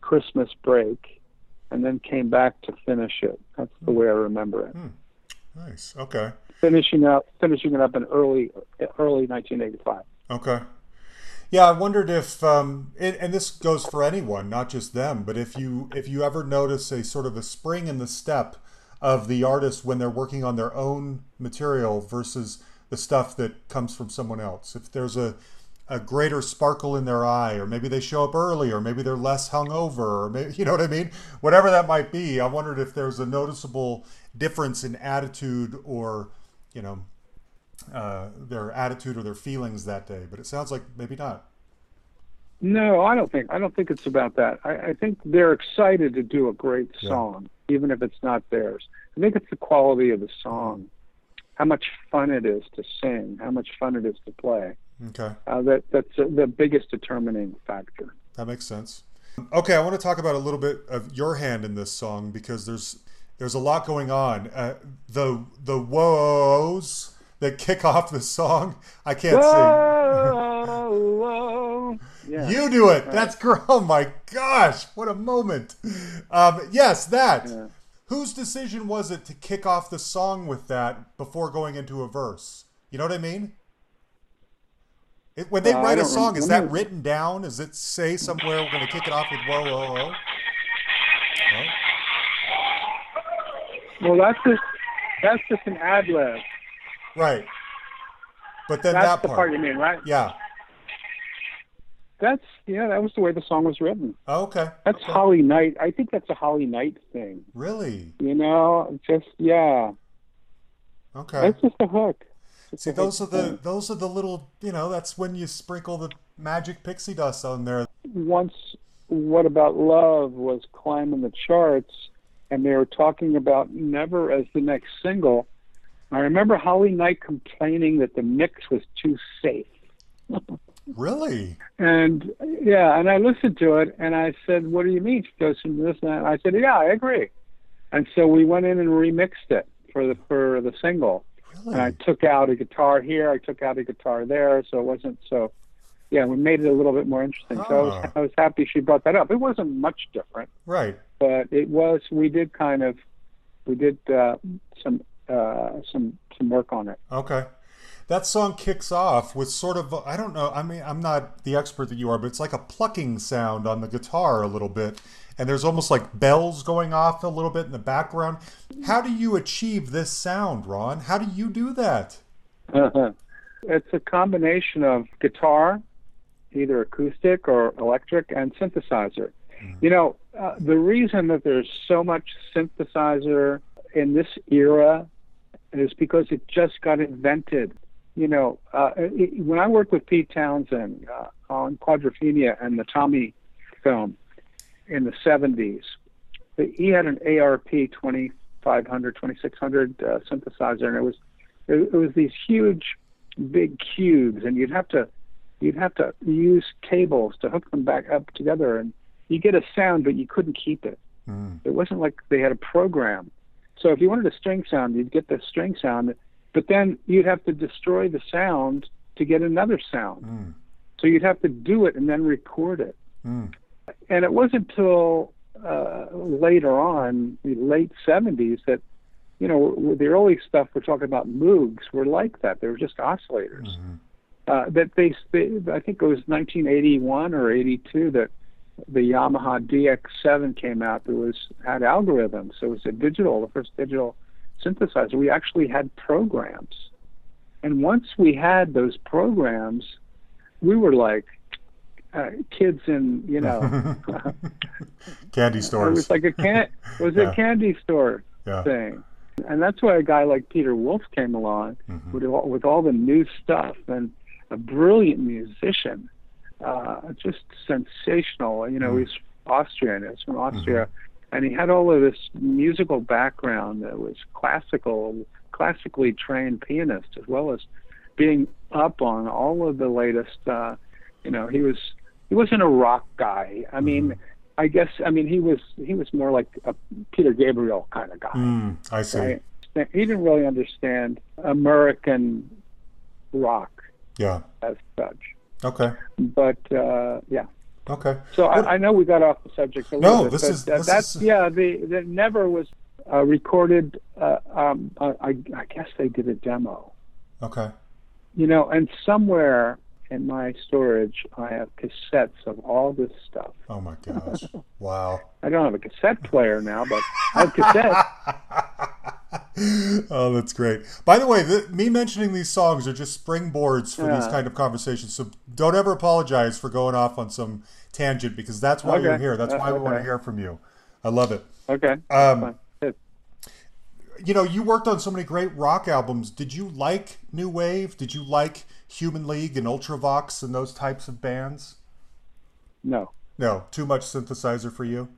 Christmas break and then came back to finish it. That's the way I remember it. Nice. Okay. Finishing up, finishing it up in early, early 1985. Okay. Yeah, I wondered if, um, and, and this goes for anyone, not just them, but if you if you ever notice a sort of a spring in the step of the artist when they're working on their own material versus the stuff that comes from someone else. If there's a a greater sparkle in their eye, or maybe they show up early, or maybe they're less hungover, or maybe you know what I mean. Whatever that might be, I wondered if there's a noticeable difference in attitude, or you know, uh, their attitude or their feelings that day. But it sounds like maybe not. No, I don't think. I don't think it's about that. I, I think they're excited to do a great Yeah. song, even if it's not theirs. I think it's the quality of the song, how much fun it is to sing, how much fun it is to play. Okay. Uh, that that's uh, the biggest determining factor. That makes sense. Okay, I want to talk about a little bit of your hand in this song because there's there's a lot going on. Uh, the the woes that kick off the song, I can't sing. Whoa, whoa. Yeah. You do it. That's great. Oh my gosh, what a moment. Um, yes, that. Yeah. Whose decision was it to kick off the song with that before going into a verse? You know what I mean? It, when they Uh, write a song, is that written down? Does it say somewhere we're going to kick it off with whoa, whoa, whoa? Well, that's just that's just an ad lib. Right. But then That's that the part. part you mean, right? Yeah. That's yeah. That was the way the song was written. Oh, okay. That's okay. Holly Knight. I think that's a Holly Knight thing. Really? You know, just yeah. Okay. That's just a hook. Just See, a hook those are the thing. those are the little you know. That's when you sprinkle the magic pixie dust on there. once what about love was climbing the charts and they were talking about never as the next single i remember holly knight complaining that the mix was too safe Really? and yeah and i listened to it and i said what do you mean she goes from this and that. i said yeah i agree and so we went in and remixed it for the for the single and I took out a guitar here, I took out a guitar there, so it wasn't so. Yeah, we made it a little bit more interesting. So I was, Ah. I was happy she brought that up. It wasn't much different, Right. but it was. We did kind of, we did uh, some uh, some some work on it. Okay. That song kicks off with sort of I don't know. I mean, I'm not the expert that you are, but it's like a plucking sound on the guitar a little bit, and there's almost like bells going off a little bit in the background. How do you achieve this sound, Ron? How do you do that? it's a combination of guitar, either acoustic or electric, and synthesizer. You know, uh, the reason that there's so much synthesizer in this era is because it just got invented. You know, uh, it, when I worked with Pete Townshend uh, on Quadrophenia and the Tommy film in the 70s, he had an ARP 2500, 2600 uh, synthesizer, and it was it, it was these huge, big cubes, and you'd have to you'd have to use cables to hook them back up together, and you get a sound, but you couldn't keep it. Mm. It wasn't like they had a program. So if you wanted a string sound, you'd get the string sound, but then you'd have to destroy the sound to get another sound. Mm. So you'd have to do it and then record it. Mm. And it wasn't until uh, later on, the late 70s, that, you know, the early stuff we're talking about Moogs were like that. They were just oscillators. Mhm. Uh, that they, they, I think it was 1981 or 82 that the Yamaha DX7 came out that was had algorithms. So it was a digital, the first digital synthesizer. We actually had programs, and once we had those programs, we were like uh, kids in you know. Candy stores. It was like a can. It was Yeah. a candy store yeah. thing, and that's why a guy like Peter Wolf came along Mhm. with all, with all the new stuff and a brilliant musician, uh, just sensational. You know, Mm. he's Austrian. He's from Austria, and he had all of this musical background that was classical, classically trained pianist, as well as being up on all of the latest. Uh, you know, he was he wasn't a rock guy. I mean. I guess I mean he was he was more like a Peter Gabriel kind of guy. Mm, I see. Right? He didn't really understand American rock Yeah. as such. Okay. But uh, yeah, Okay. so What- I, I know we got off the subject a No, little bit. this but is- this that's is- yeah. The the never was uh, recorded. Uh, um, uh, I I guess they did a demo. Okay. You know, and somewhere in my storage I have cassettes of all this stuff. Oh my gosh. Wow. I don't have a cassette player now, but I have cassettes. oh, that's great. By the way, the, me mentioning these songs are just springboards for these kind of conversations. So don't ever apologize for going off on some tangent because that's why you're here. That's why we want to hear from you. I love it. Okay. Um, You know, you worked on so many great rock albums. Did you like New Wave? Did you like Human League and Ultravox and those types of bands? No. No, too much synthesizer for you.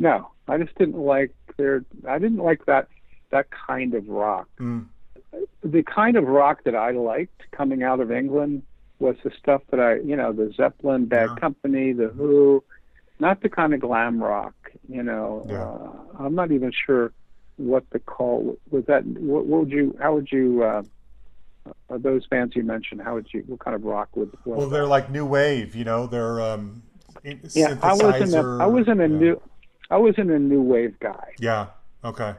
No, I just didn't like their. I didn't like that that kind of rock. Mm. the kind of rock that I liked coming out of England was the stuff that I, you know, the Zeppelin, Bad Yeah. Company, the Who, not the kind of glam rock. You know, Yeah. uh, I'm not even sure what the call was. That what, what would you? How would you? Uh, uh, those bands you mentioned, how would you? What kind of rock would? Well, that? they're like new wave, you know. They're um, yeah, I wasn't. A, synthesizer- I wasn't a yeah. new. I wasn't a new wave guy. Yeah. Okay.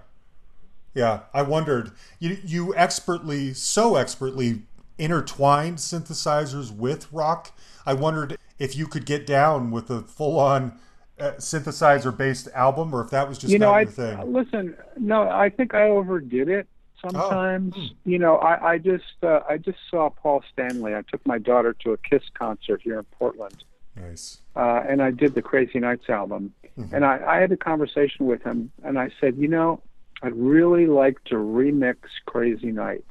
Yeah, I wondered. You you expertly, so expertly intertwined synthesizers with rock. I wondered if you could get down with a full-on uh, synthesizer-based album, or if that was just you know, not I your thing. listen. No, I think I overdid it sometimes. hmm. You know, I, I just uh, I just saw Paul Stanley. I took my daughter to a Kiss concert here in Portland, Nice. uh, and I did the Crazy Nights album. Mm-hmm. And I, I had a conversation with him, and I said, you know, I'd really like to remix Crazy Nights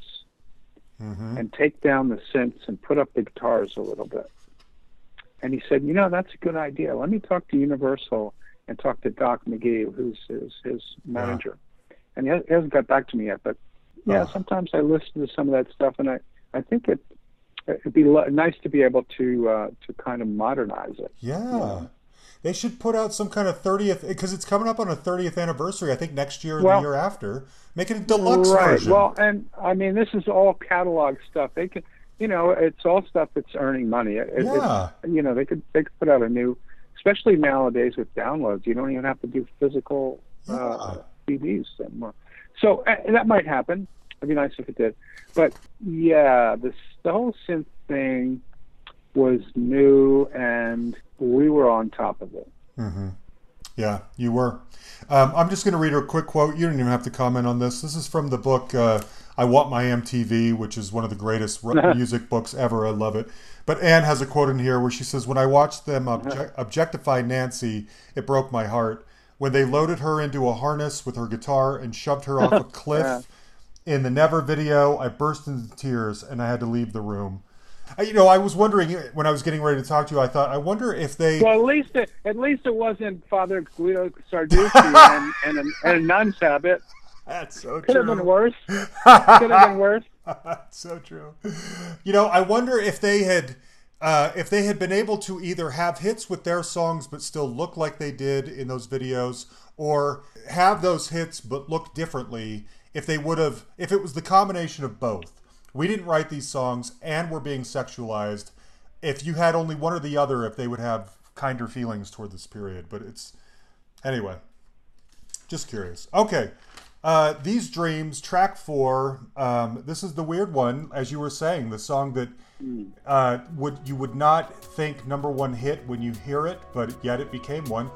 hmm and take down the synths and put up the guitars a little bit. And he said, you know, that's a good idea. Let me talk to Universal and talk to Doc McGhee, who's his, his manager. And he has- he hasn't got back to me yet, but yeah, Oh. sometimes I listen to some of that stuff, and I, I think it, it'd be lo- nice to be able to uh, to kind of modernize it. Yeah. They should put out some kind of 30th because it's coming up on a 30th anniversary. I think next year or Well- the year after. Make it a deluxe right. version. Well, and I mean, this is all catalog stuff. They can, you know, it's all stuff that's earning money. It, Yeah. you know, they could they could put out a new, especially nowadays with downloads. You don't even have to do physical uh, CDs anymore. So uh, that might happen. It'd be nice if it did. But yeah, this the whole synth thing was new, and we were on top of it. Mm-hmm. Yeah, you were. Um, I'm just going to read a quick quote. You don't even have to comment on this. This is from the book uh, I Want My MTV, which is one of the greatest music books ever. I love it. But Ann has a quote in here where she says, When I watched them obje- objectify Nancy, it broke my heart. When they loaded her into a harness with her guitar and shoved her off a cliff in the Never video, I burst into tears and I had to leave the room. I, you know, I was wondering when I was getting ready to talk to you, I thought, I wonder if they. Well, at least it, at least it wasn't Father Guido Sarducci and, and, a, and a nun's habit. That's so true. Could have been worse. Could have been worse. so true. You know, I wonder if they had uh, if they had been able to either have hits with their songs but still look like they did in those videos, or have those hits but look differently. If they would have, if it was the combination of both, we didn't write these songs and we're being sexualized. If you had only one or the other, if they would have kinder feelings toward this period, but it's anyway. Just curious. Okay. Uh, These Dreams, track four. Um, this is the weird one, as you were saying, the song that uh, would you would not think number one hit when you hear it, but yet it became one.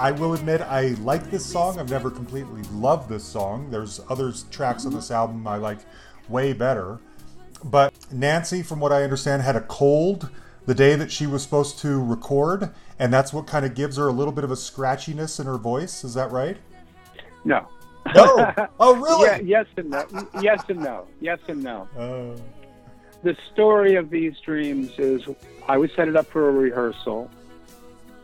I will admit I like this song. I've never completely loved this song. There's other tracks on this album I like way better. but Nancy, from what I understand, had a cold the day that she was supposed to record, and that's what kind of gives her a little bit of a scratchiness in her voice. Is that right? No. No. Oh, really? Yeah, yes and no. Yes and no. Yes and no. Uh, the story of these dreams is I was set it up for a rehearsal,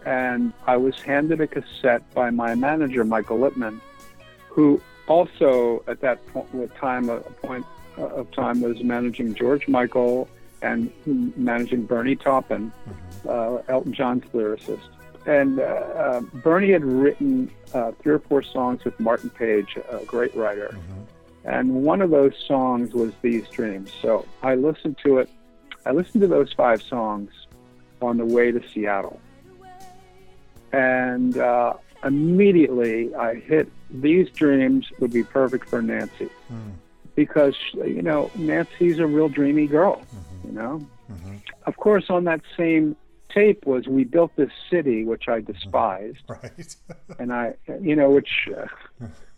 and I was handed a cassette by my manager, Michael Lippman, who also at that point, with time, a point of time, was managing George Michael and managing Bernie Taupin, uh, Elton John's lyricist. And uh, uh, Bernie had written uh, three or four songs with Martin Page, a great writer. And one of those songs was These Dreams. So I listened to it. I listened to those five songs on the way to Seattle. And uh, immediately I hit These Dreams would be perfect for Nancy. Because, you know, Nancy's a real dreamy girl, you know? Of course, on that same tape was We Built This City, which I despised. right. And I, you know, which uh,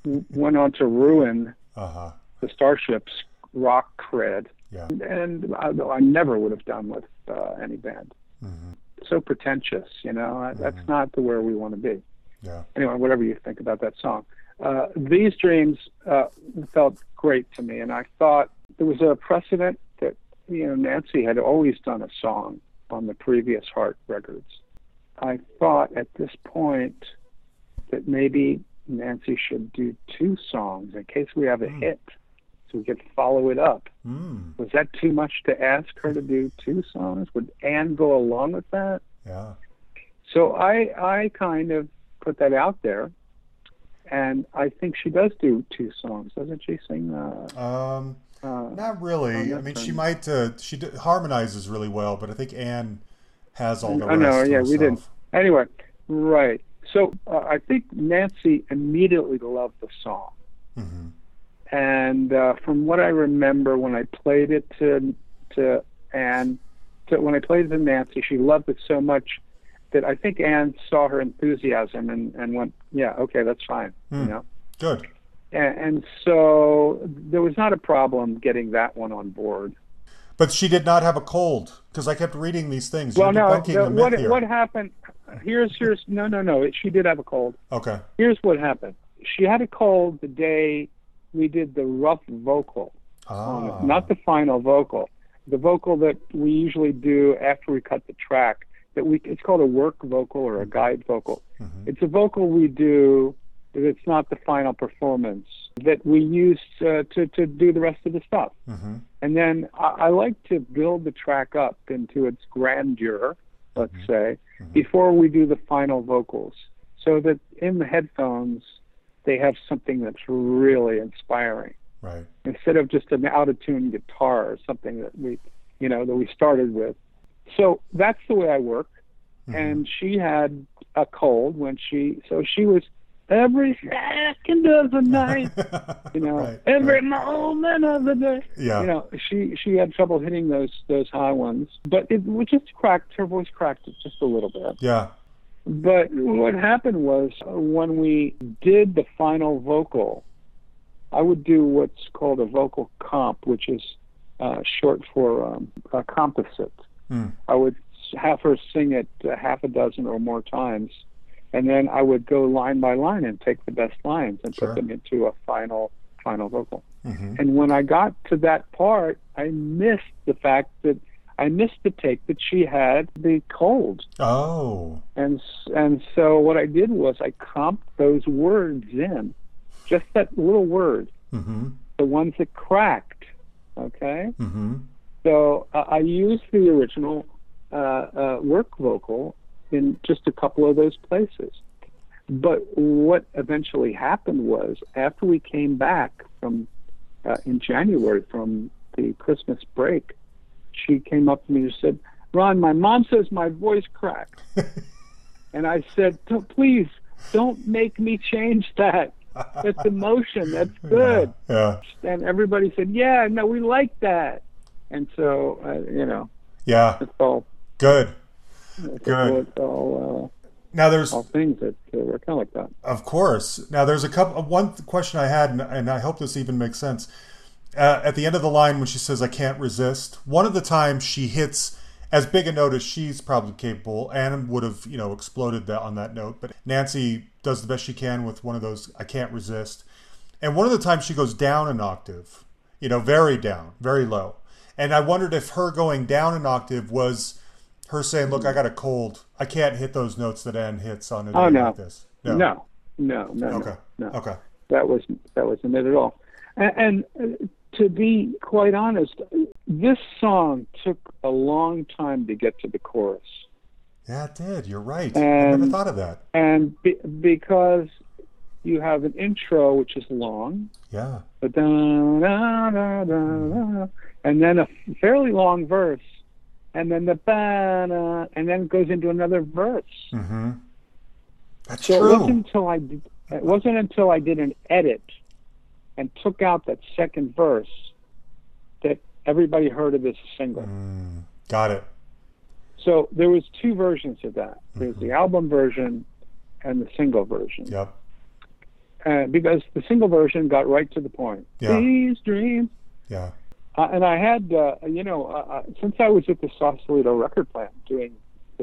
went on to ruin uh huh. the Starship's rock cred, Yeah. and I, I never would have done with uh, any band. Mm-hmm. So pretentious, you know. That- That's not the where we want to be. Yeah. Anyway, whatever you think about that song, uh, these dreams uh, felt great to me, and I thought there was a precedent that you know Nancy had always done a song on the previous Heart records. I thought at this point that maybe Nancy should do two songs in case we have a hit, so we could follow it up. Mm. Was that too much to ask her to do two songs? Would Ann go along with that? Yeah. So I I kind of put that out there, and I think she does do two songs, doesn't she? Sing. Uh, Um, uh, not really. I mean, she might. Uh, she d- harmonizes really well, but I think Ann has all the I know. Yeah, we didn't. Anyway, right. So uh, I think Nancy immediately loved the song, Mhm. And uh, from what I remember when I played it to to Ann, to, when I played it to Nancy, she loved it so much that I think Ann saw her enthusiasm and, and went, yeah, okay, that's fine. You Hmm. know. Good. And, and so there was not a problem getting that one on board. But she did not have a cold because I kept reading these things. Well, You're no, myth what here. what happened? Here's here's no no no. She did have a cold. Okay. Here's what happened. She had a cold the day we did the rough vocal Ah. not the final vocal. The vocal that we usually do after we cut the track. That we it's called a work vocal or a guide vocal. It's a vocal we do. It's not the final performance that we use uh, to to do the rest of the stuff. Mhm. And then I, I like to build the track up into its grandeur, let's say, before we do the final vocals, so that in the headphones they have something that's really inspiring Right. instead of just an out of tune guitar or something that we, you know, that we started with. So that's the way I work. Mm-hmm. And she had a cold when she, so she was every second of the night, you know, Right, every right. moment of the day. Yeah. You know, she she had trouble hitting those those high ones, but it just cracked. Her voice cracked just a little bit. Yeah. But what happened was uh, when we did the final vocal, I would do what's called a vocal comp, which is uh, short for um, a composite. Hmm. I would have her sing it uh, half a dozen or more times, and then I would go line by line and take the best lines and Sure. put them into a final final vocal. Mhm. And when I got to that part, I missed the fact that I missed the take that she had the cold. Oh. And and so what I did was I comped those words in, just that little word, Mm-hmm. the ones that cracked. Okay, Mm-hmm. so uh, I used the original uh, uh, work vocal in just a couple of those places. But what eventually happened was after we came back from uh, in January from the Christmas break, she came up to me and said, "Ron, my mom says my voice cracked." And I said, "Don't- please don't make me change that. That's emotion. That's good. Yeah. And everybody said, yeah, no, we like that. And so, uh, you know, Yeah. it's all, Good. it's Good. all, it's all, Now there's uh, all things that uh, work out like that. Of course. Now, there's a couple. One question I had, and, and I hope this even makes sense. Uh, at the end of the line when she says, I can't resist, one of the times she hits as big a note as she's probably capable. Anna would have, you know, exploded that on that note, but Nancy does the best she can with one of those, I can't resist. And one of the times she goes down an octave, you know, very down, very low. And I wondered if her going down an octave was her saying, "Look, I got a cold. I can't hit those notes that Ann hits on a day Oh, no. like this." No, no, no, no. Okay. no. Okay. That was that wasn't it at all. And, and uh, to be quite honest, this song took a long time to get to the chorus, Yeah, it did. You're right. I never thought of that. and be, because you have an intro which is long, Yeah. but da, da, da, da, da, and then a fairly long verse, and then the ba, da, and then it goes into another verse. Mm-hmm. That's So it wasn't until I did, it wasn't until I did an edit and took out that second verse that everybody heard of this single. Mm, got it. So there was two versions of that. There's the album version and the single version. Yep. Uh, because the single version got right to the point. Yeah. These dreams. Yeah. Uh, and I had, uh, you know, uh, uh, since I was at the Sausalito record plant doing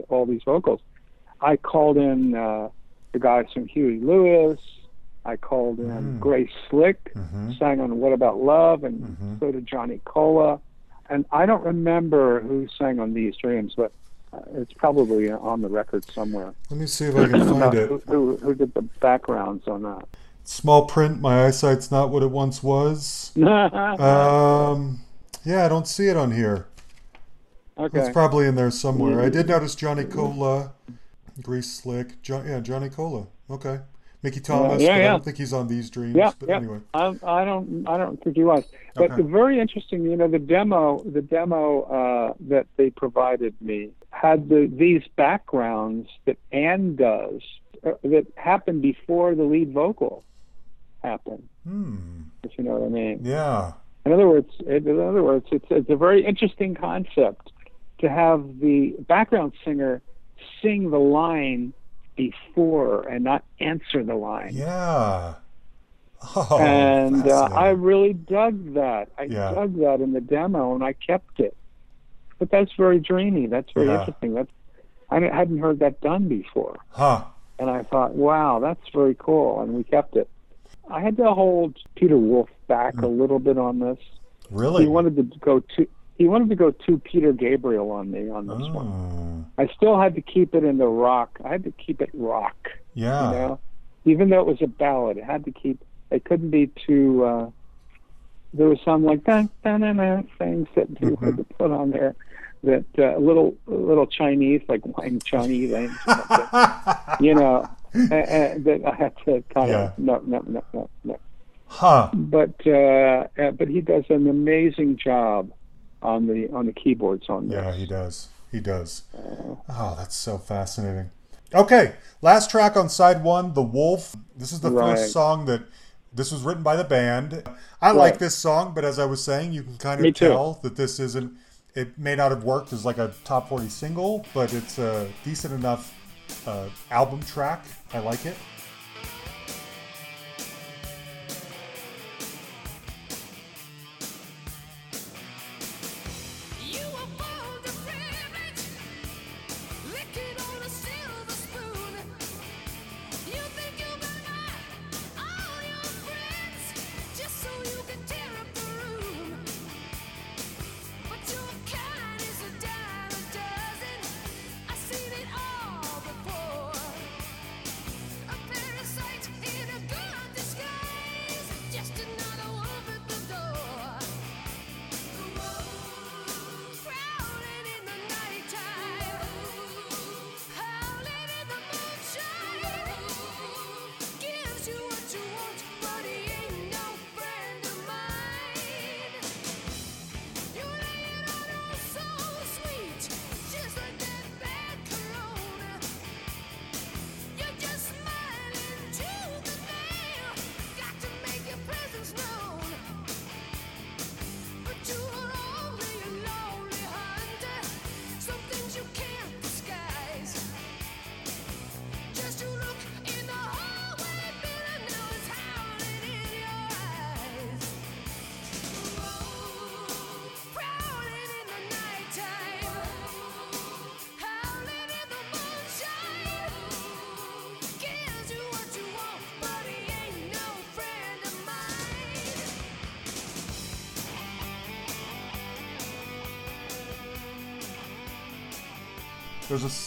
all these vocals, I called in uh, the guys from Huey Lewis. I called in Mm. Grace Slick, Mhm. sang on What About Love, and Mhm. so did Johnny Colla. And I don't remember who sang on These Dreams, but uh, it's probably on the record somewhere. Let me see if I can find it. who, who did the backgrounds on that? Small print. My eyesight's not what it once was. Um. Yeah, I don't see it on here. okay. It's probably in there somewhere. I did notice Johnny Colla, Grace Slick. Jo- yeah, Johnny Colla. Okay. Mickey Thomas. yeah, but I don't think he's on these dreams. Yeah, but yeah. anyway. I, I don't, I don't think he was. But Okay. very interesting. You know, the demo, the demo uh, that they provided me had the these backgrounds that Ann does uh, that happened before the lead vocal happened. Hmm. If you know what I mean. Yeah. In other words, in other words, it's it's a very interesting concept to have the background singer sing the line before and not answer the line. Yeah. Oh, and uh, I really dug that. I Yeah. dug that in the demo, and I kept it. But that's very dreamy. That's very Yeah. interesting. That's I hadn't heard that done before, Huh. and I thought, wow, that's very cool, and we kept it. I had to hold Peter Wolf back a little bit on this. Really? He wanted to go to he wanted to go to Peter Gabriel on me on this one. Oh. I still had to keep it in the rock. I had to keep it rock. Yeah. You know, even though it was a ballad, it had to keep. It couldn't be too. Uh, there was some like dun, dun, dun, dun, things that you had to put on there. That uh, little little Chinese like Wang Chinese you know, and, and that I had to kind Yeah. of no no no no no. Huh. But uh, uh, but he does an amazing job on the on the keyboards on this. Yeah, he does. He does. Oh, that's so fascinating. Okay, last track on side one, The Wolf. This is the Right. first song that this was written by the band. I like this song, but as I was saying, you can kind of Me too. tell that this isn't. It may not have worked as like a top forty single, but it's a decent enough uh, album track. I like it.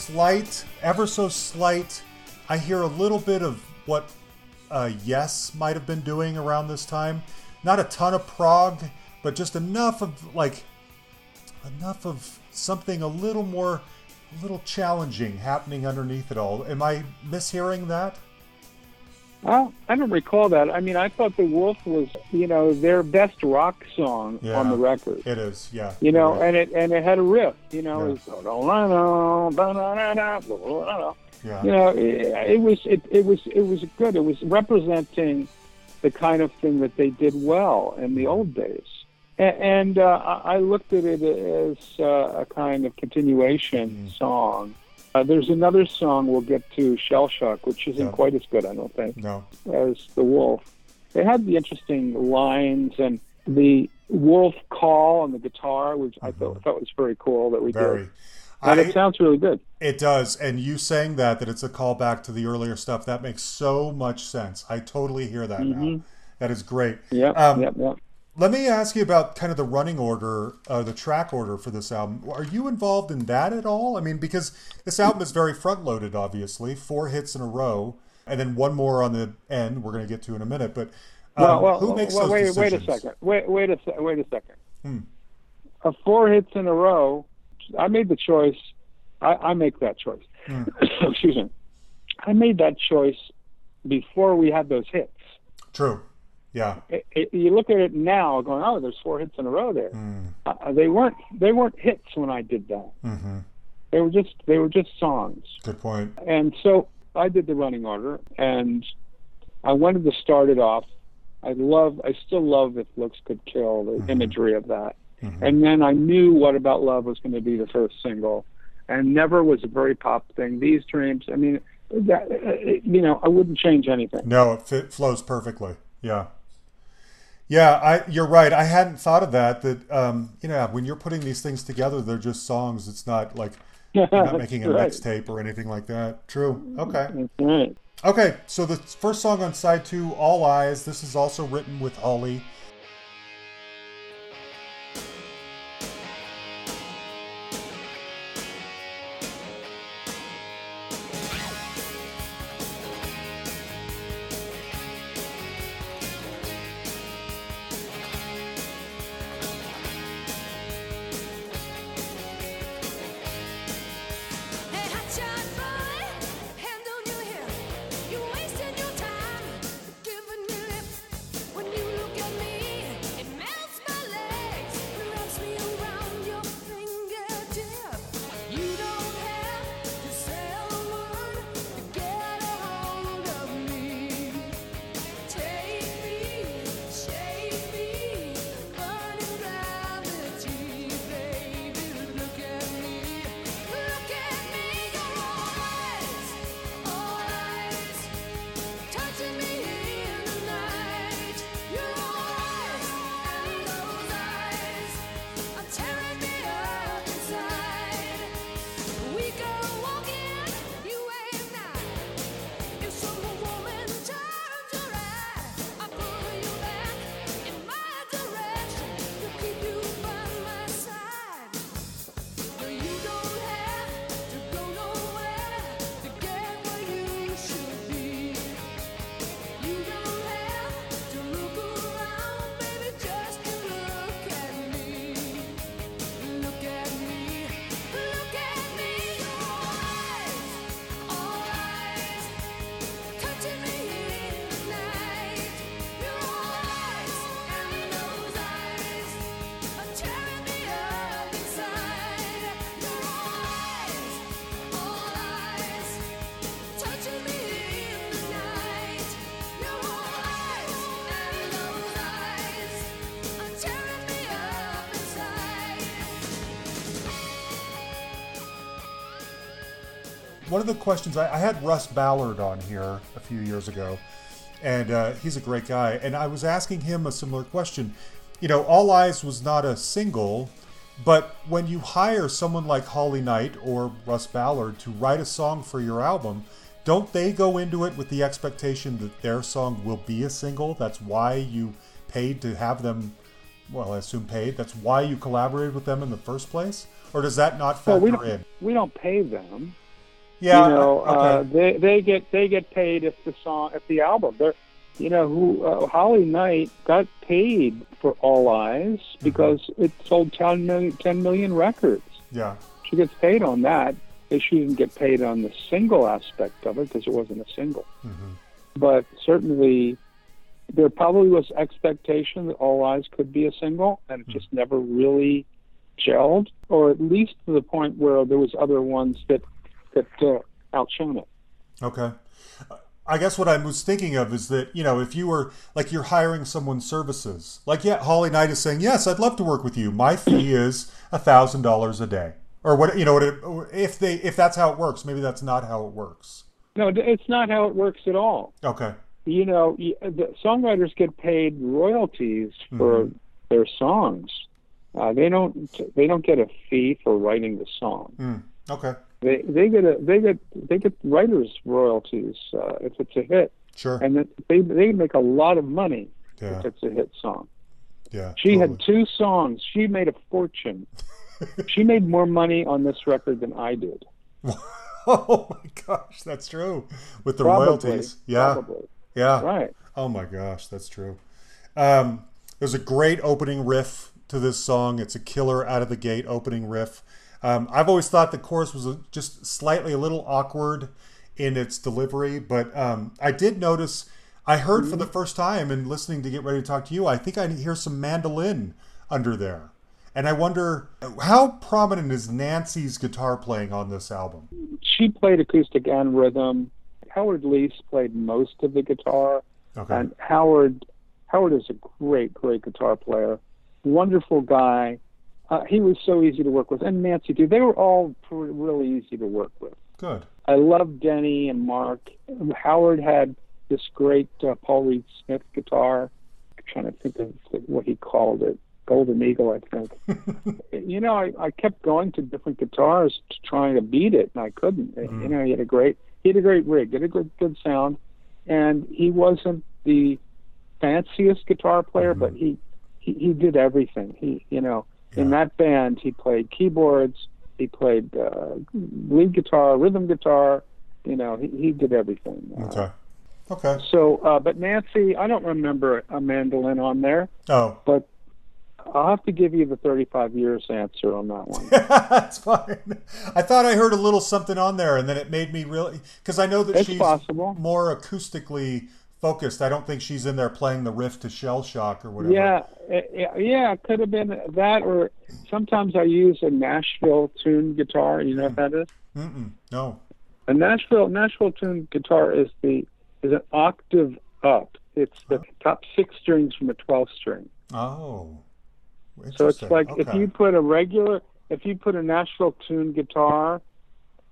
Slight, ever so slight. I hear a little bit of what uh, Yes might have been doing around this time. Not a ton of prog, but just enough of like enough of something a little more, a little challenging happening underneath it all. Am I mishearing that? Well, I don't recall that. I mean, I thought The Wolf was, you know, their best rock song Yeah. on the record. It is, yeah. You know, right. and it and it had a riff. You know, Yeah. it was, you know, it, it was it, it was it was good. It was representing the kind of thing that they did well in the old days. A- And uh, I looked at it as uh, a kind of continuation Mm-hmm. song. Uh, there's another song we'll get to, Shell Shock, which isn't Yeah. quite as good, I don't think no, as the wolf. They had the interesting lines and the wolf call on the guitar, which I thought, thought was very cool that we Mm-hmm. very. did. And I, it sounds really good. It does, and you saying that that it's a callback to the earlier stuff that makes so much sense. I totally hear that now. That is great. Yep, Um, yep, yep. Let me ask you about kind of the running order, uh, the track order for this album. Are you involved in that at all? I mean, because this album is very front loaded, obviously, four hits in a row, and then one more on the end. We're going to get to in a minute, but um, Well, well, who makes well, those wait, decisions? wait a second. Wait, wait a wait a second. Hmm. A four hits in a row. I made the choice. I, I make that choice. Hmm. Excuse me. I made that choice before we had those hits. True. Yeah. It, it, you look at it now, going, "Oh, there's four hits in a row there." Mm. Uh, they weren't. They weren't hits when I did that. hmm They were just. They were just songs. Good point. And so I did the running order, and I wanted to start it off. I love, I still love if looks could kill the Mm-hmm. imagery of that. And then I knew what about love was going to be the first single, and never was a very pop thing. These dreams, I mean, that, uh, you know, I wouldn't change anything. No, it fit, flows perfectly. Yeah. Yeah, I you're right. I hadn't thought of that. That um, you know, when you're putting these things together, they're just songs. It's not like you're not making a Right. mixtape or anything like that. True. Okay. Right. Okay. So the first song on side two, "All Eyes." This is also written with Holly. One of the questions I, I had Russ Ballard on here a few years ago, and uh, he's a great guy. And I was asking him a similar question. You know, All Eyes was not a single, but when you hire someone like Holly Knight or Russ Ballard to write a song for your album, don't they go into it with the expectation that their song will be a single? That's why you paid to have them well, I assume paid. That's why you collaborated with them in the first place, or does that not Well, factor we in? we don't pay them. Yeah, you know, uh, okay. they they get they get paid if the song if the album. They're, you know, who uh, Holly Knight got paid for All Eyes Mm-hmm. because it sold 10 million, 10 million records. yeah, She gets paid on that. And She didn't get paid on the single aspect of it because it wasn't a single. Mm-hmm. But certainly, there probably was expectation that All Eyes could be a single, and it just never really gelled, or at least to the point where there was other ones that that uh, outshone it. Okay. I guess what I was thinking of is that, you know, if you were like you're hiring someone's services, like, yeah, Holly Knight is saying, yes, I'd love to work with you. My fee is a thousand dollars a day or what, you know, what it, if they, if that's how it works, maybe that's not how it works. No, it's not how it works at all. Okay. You know, the songwriters get paid royalties for Mm-hmm. their songs. Uh, they don't. They don't get a fee for writing the song. Mm. Okay. They they get a they get they get writers royalties uh, if it's a hit, Sure. and they they make a lot of money Yeah. if it's a hit song. Yeah. She had two songs. She made a fortune. she made more money on this record than I did. Oh my gosh, that's true. With the Probably. royalties. Yeah. Probably. Yeah. Right. Oh my gosh, that's true. Um, there's a great opening riff to this song. It's a killer out of the gate opening riff. Um, I've always thought the chorus was a- just slightly a little awkward in its delivery, but um, I did notice. I heard for the first time in listening to get ready to talk to you. I think I hear some mandolin under there, and I wonder how prominent is Nancy's guitar playing on this album. She played acoustic and rhythm. Howard Leese played most of the guitar, Okay. and Howard Howard is a great, great guitar player. Wonderful guy. Uh, he was so easy to work with, and Nancy too. They were all pr- really easy to work with. Good. I love Denny and Mark. Howard had this great uh, Paul Reed Smith guitar. I'm trying to think of what he called it. Golden Eagle, I think. you know, I, I kept going to different guitars to trying to beat it, and I couldn't. You know, he had a great he had a great rig, had a good good sound, and he wasn't the fanciest guitar player, but he, he he did everything. He you know in that band he played keyboards, he played uh, lead guitar, rhythm guitar. You know, he, he did everything. Uh, Okay. Okay. So, uh, but Nancy, I don't remember a mandolin on there, Oh, but I'll have to give you the 35 years answer on that one. That's fine. I thought I heard a little something on there, and then it made me really because I know that It's she's possible. more acoustically focused. I don't think she's in there playing the riff to Shell Shock or whatever. Yeah, eh, yeah, yeah, it could have been that, or sometimes I use a Nashville tuned guitar. You know what that is? Mm-mm. No. A Nashville Nashville tuned guitar is the is an octave up. It's the top six strings from a 12 string. Oh. So it's like if you put a regular, if you put a Nashville tuned guitar,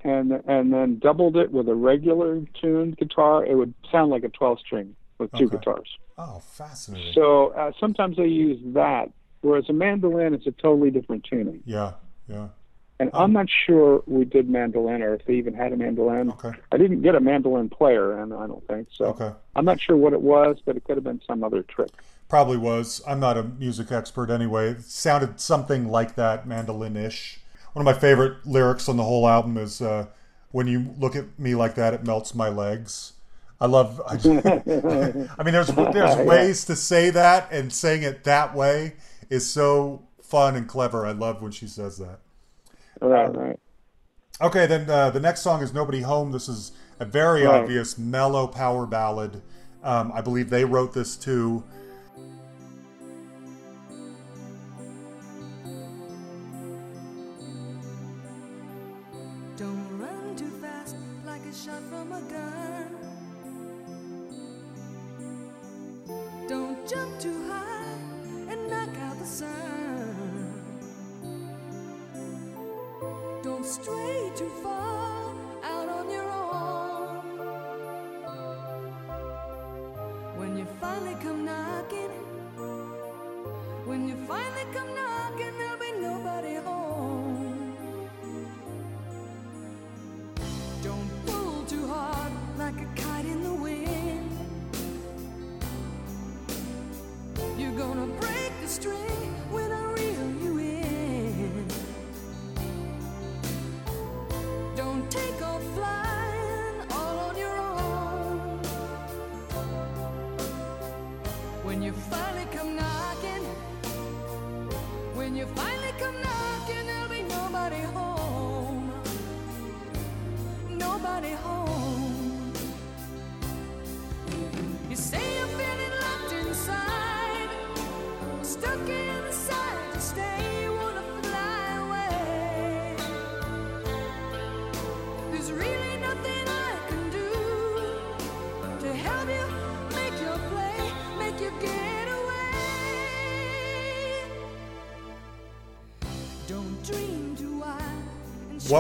and and then doubled it with a regular tuned guitar, it would sound like a 12 string with two Okay. guitars. Oh, fascinating. So uh, sometimes I use that, whereas a mandolin is a totally different tuning. yeah. Yeah. And I'm not sure we did mandolin or if they even had a mandolin. Okay. I didn't get a mandolin player, and I don't think so. Okay. I'm not sure what it was, but it could have been some other trick. Probably was. I'm not a music expert anyway. It sounded something like that, mandolin-ish. One of my favorite lyrics on the whole album is uh, "When you look at me like that, it melts my legs." I love. I, I mean, there's there's ways to say that, and saying it that way is so fun and clever. I love when she says that. Right, right. Okay, then uh, the next song is "Nobody Home." This is a very Right. obvious mellow power ballad. Um, I believe they wrote this too.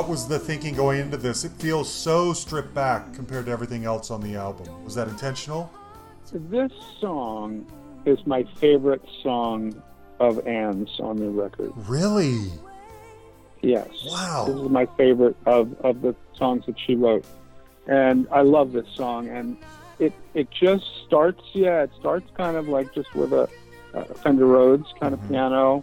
What was the thinking going into this? It feels so stripped back compared to everything else on the album. Was that intentional? This song is my favorite song of Ann's on the record. Really? Yes. Wow. This is my favorite of, of the songs that she wrote. And I love this song. And it it just starts, yeah, it starts kind of like just with a, a Fender Rhodes kind of piano,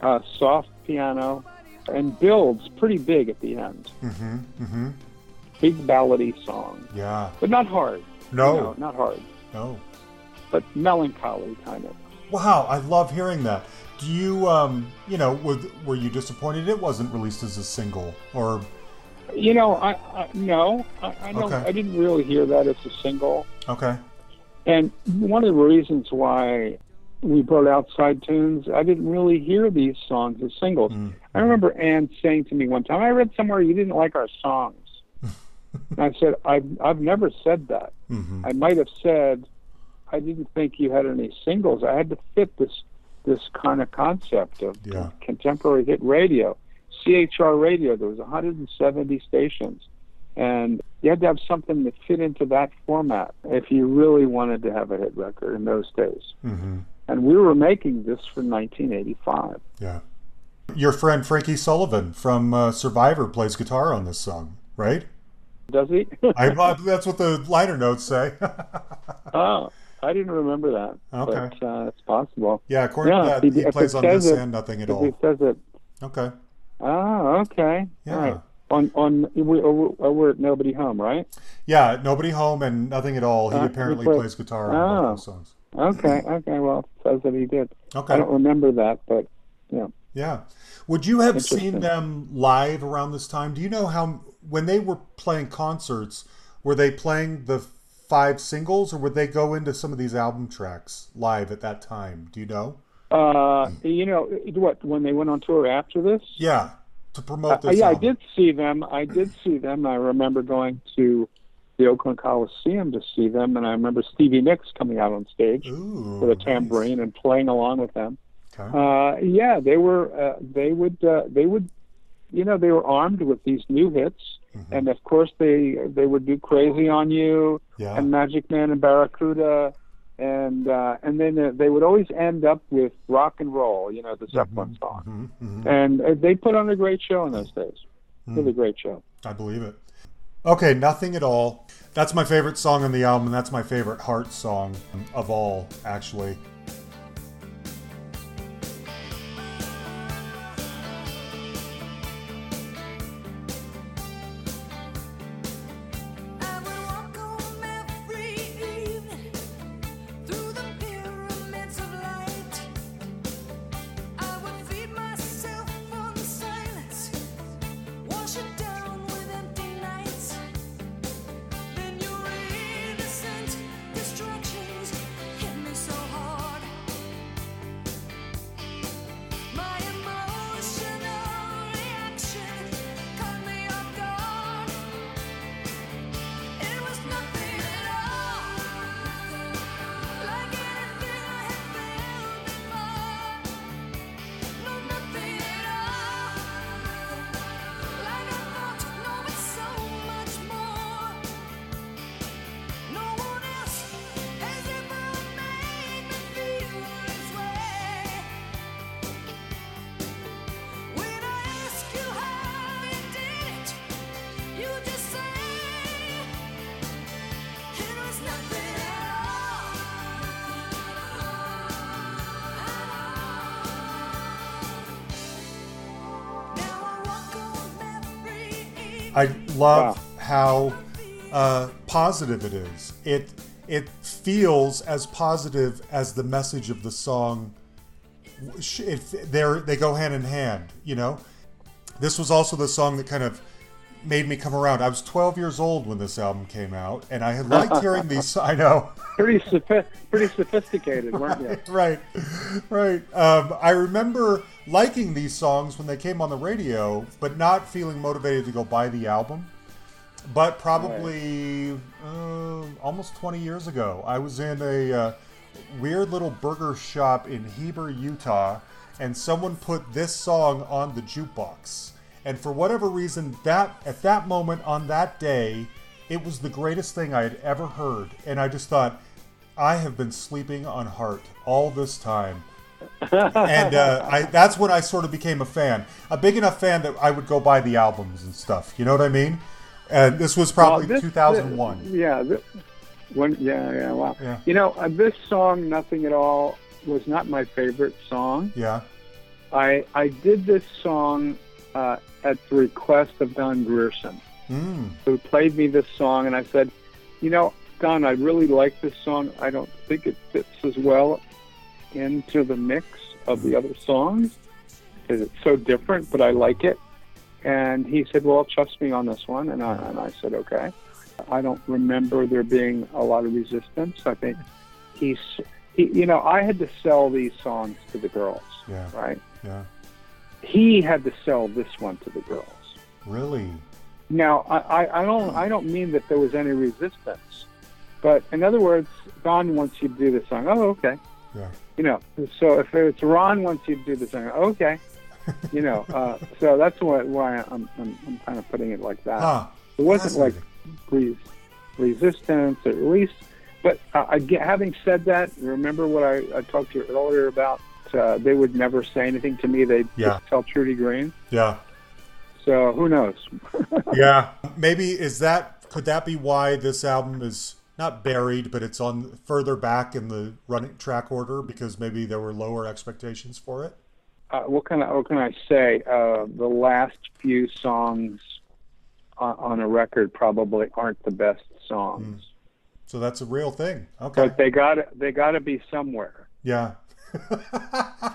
uh, soft piano, and builds pretty big at the end. Mm-hmm. Mm-hmm. Big ballady song, Yeah. but not hard. No. You know, not hard, No. but melancholy kind of. Wow, I love hearing that. Do you, um, you know, were, were you disappointed it wasn't released as a single? Or, You know, I, I no, I, I don't. Okay. I didn't really hear that as a single. okay. And one of the reasons why we brought outside tunes, I didn't really hear these songs as singles. Mm. I remember Ann saying to me one time, "I read somewhere you didn't like our songs." and I said, "I've I've never said that. Mm-hmm. I might have said I didn't think you had any singles. I had to fit this this kind of concept of Yeah. contemporary hit radio, CHR radio. There was 170 stations, and you had to have something that fit into that format if you really wanted to have a hit record in those days. Mm-hmm. And we were making this for 1985. Yeah. Your friend Frankie Sullivan from uh, Survivor plays guitar on this song, right? Does he? I, uh, that's what the liner notes say. oh, I didn't remember that. Okay. But uh, it's possible. yeah, according Yeah, to that, he- he plays on this it- and nothing at all. he says it, Okay. oh, okay. Yeah. All right. On on we, we're, we're at Nobody Home, right? Yeah, nobody home and nothing at all. He Uh, he apparently plays guitar on Oh. both those songs. Okay, okay. Well, it says that he did. Okay. I don't remember that, but yeah. Yeah. Would you have seen them live around this time? Do you know how when they were playing concerts, were they playing the five singles or would they go into some of these album tracks live at that time? Do you know? Uh, you know what? When they went on tour after this, Yeah. To promote uh, this yeah, I did see them. I did see them. I remember going to the Oakland Coliseum to see them, and I remember Stevie Nicks coming out on stage Ooh. with a nice. tambourine and playing along with them. Okay. Uh, yeah, they were. Uh, they would. Uh, they would. You know, they were armed with these new hits, Mm-hmm. and of course they they would do "Crazy on You" Yeah. and "Magic Man" and "Barracuda," and uh, and then uh, they would always end up with "Rock and Roll." You know, the Zeppelin song, Mhm, mhm. and uh, they put on a great show in those days. Hmm. Really great show. I believe it. Okay, nothing at all. That's my favorite song on the album, and that's my favorite heart song of all, actually. Love Wow. how uh, positive it is. It it feels as positive as the message of the song. It, they go hand in hand, you know. This was also the song that kind of made me come around. I was 12 years old when this album came out, and I had liked hearing these. I know. Pretty sophi- pretty sophisticated, weren't you? right, right. Um, I remember liking these songs when they came on the radio, but not feeling motivated to go buy the album. But probably uh, almost 20 years ago, I was in a uh, weird little burger shop in Heber, Utah, and someone put this song on the jukebox. And for whatever reason, that at that moment on that day, it was the greatest thing I had ever heard. And I just thought, I have been sleeping on Heart all this time. and uh, I, that's when I sort of became a fan. A big enough fan that I would go buy the albums and stuff. You know what I mean? And this was probably Well, this- 2001. this- yeah. This, when, yeah, yeah. Wow. Yeah. You know, uh, this song, "Nothing at All," was not my favorite song. yeah. I I did this song uh, at the request of Don Grierson, Mm. who played me this song, and I said, you know, Don, I really like this song. I don't think it fits as well into the mix of the other songs because it's so different, but I like it. And he said, well, trust me on this one, and I and I said, okay. I don't remember there being a lot of resistance. I think he's, he, you know, I had to sell these songs to the girls, Yeah. right? Yeah. He had to sell this one to the girls. Really? Now, I, I, I don't I don't mean that there was any resistance, but in other words, Don wants you to do the song. Oh, okay. Yeah. You know, so if it's Ron wants you to do the song, okay. You know, uh, so that's why why I'm, I'm I'm kind of putting it like that. Huh. It wasn't like res- resistance, or at least. But uh, again, having said that, remember what I, I talked to you earlier about? Uh, they would never say anything to me. They'd Yeah. tell Trudy Green. Yeah. So who knows? Yeah. Maybe is that could that be why this album is not buried, but it's on further back in the running track order because maybe there were lower expectations for it? uh, what can I what can I say? Uh, the last few songs on, on a record probably aren't the best songs, So that's a real thing. Okay. but they got they got to be somewhere. Yeah.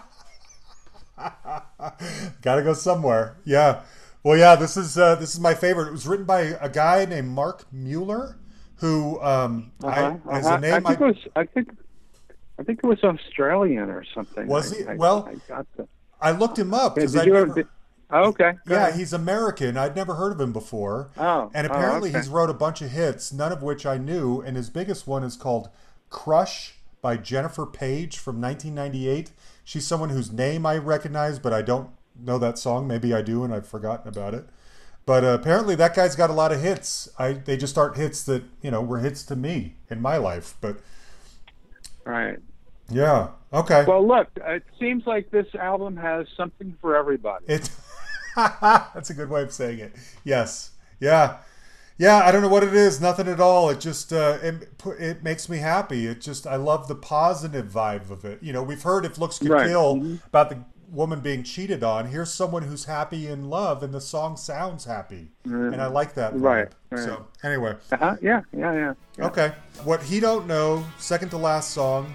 Got to go somewhere. Yeah. Well, yeah. This is uh, this is my favorite. It was written by a guy named Mark Mueller, who um, Uh-huh, I, as uh-huh. a name I think I, it was I think I think it was Australian or something. Was I- he? I, Well, I got the. I looked him up because did I you never. did, oh, okay. yeah, ahead. he's American. I'd never heard of him before. Oh, And oh, apparently okay. he's wrote a bunch of hits, none of which I knew. And his biggest one is called Crush by Jennifer Page from 1998. She's someone whose name I recognize, but I don't know that song. Maybe I do, and I've forgotten about it. But uh, apparently that guy's got a lot of hits. I they just aren't hits that you know were hits to me in my life. But right. yeah, okay. Well, look, it seems like this album has something for everybody. It that's a good way of saying it. Yes. Yeah. Yeah, I don't know what it is, nothing at all. It just uh, it it makes me happy. It just I love the positive vibe of it. You know, we've heard if looks could Right. kill Mhm. about the woman being cheated on. Here's someone who's happy in love and the song sounds happy. And I like that. vibe. Right, right. So, anyway, Uh-huh. Yeah, yeah. yeah. okay. What he don't know, second to last song.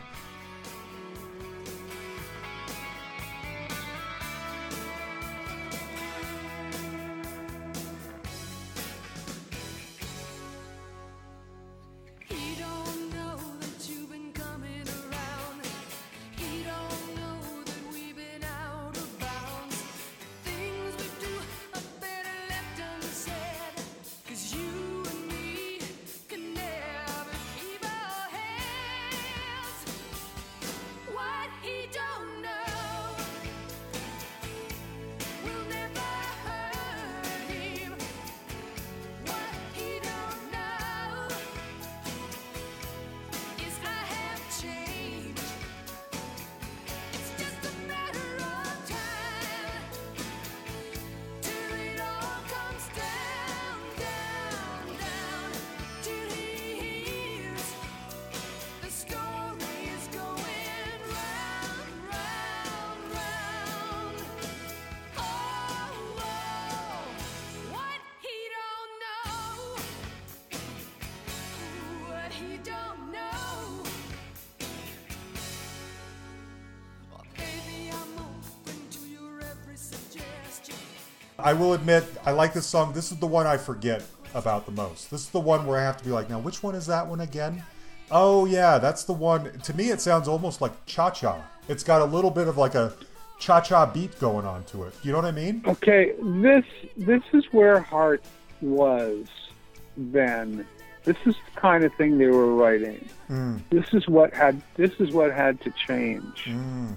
I will admit, I like this song. This is the one I forget about the most. This is the one where I have to be like, now, which one is that one again? Oh, yeah, that's the one. To me, it sounds almost like cha cha. It's got a little bit of like a cha cha beat going on to it. You know what I mean? Okay, this this is where Heart was then. This is the kind of thing they were writing. Hmm. This is what had this is what had to change. Hmm.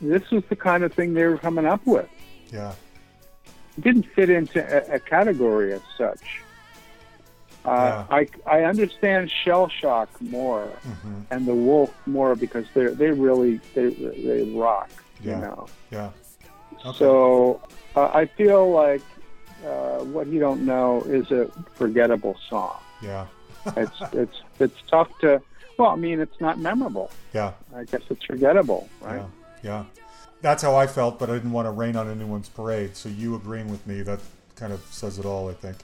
This was the kind of thing they were coming up with. Yeah. Didn't fit into a, a category as such. Uh, I I understand shell shock more and the wolf more because they they really they they rock. Yeah. You know. Yeah. Okay. So uh, I feel like uh, what you don't know is a forgettable song. Yeah. It's it's it's tough to. Well, I mean, it's not memorable. Yeah. I guess it's forgettable, right? Yeah. Yeah. That's how I felt, but I didn't want to rain on anyone's parade. So you agreeing with me, that kind of says it all, I think.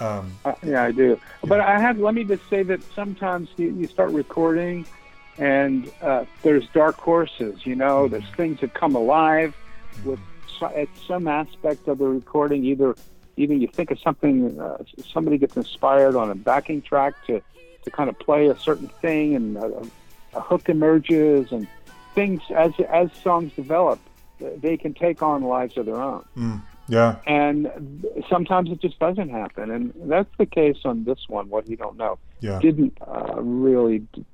Um, Uh, yeah, I do. But I have. Let me just say that sometimes you, you start recording, and uh, there's dark horses. You know, there's things that come alive with so, at some aspect of the recording. Either either you think of something, uh, somebody gets inspired on a backing track to to kind of play a certain thing, and a, a hook emerges, and things as as songs develop, they can take on lives of their own yeah. and sometimes it just doesn't happen and that's the case on this one what you don't know Yeah. didn't uh, really d-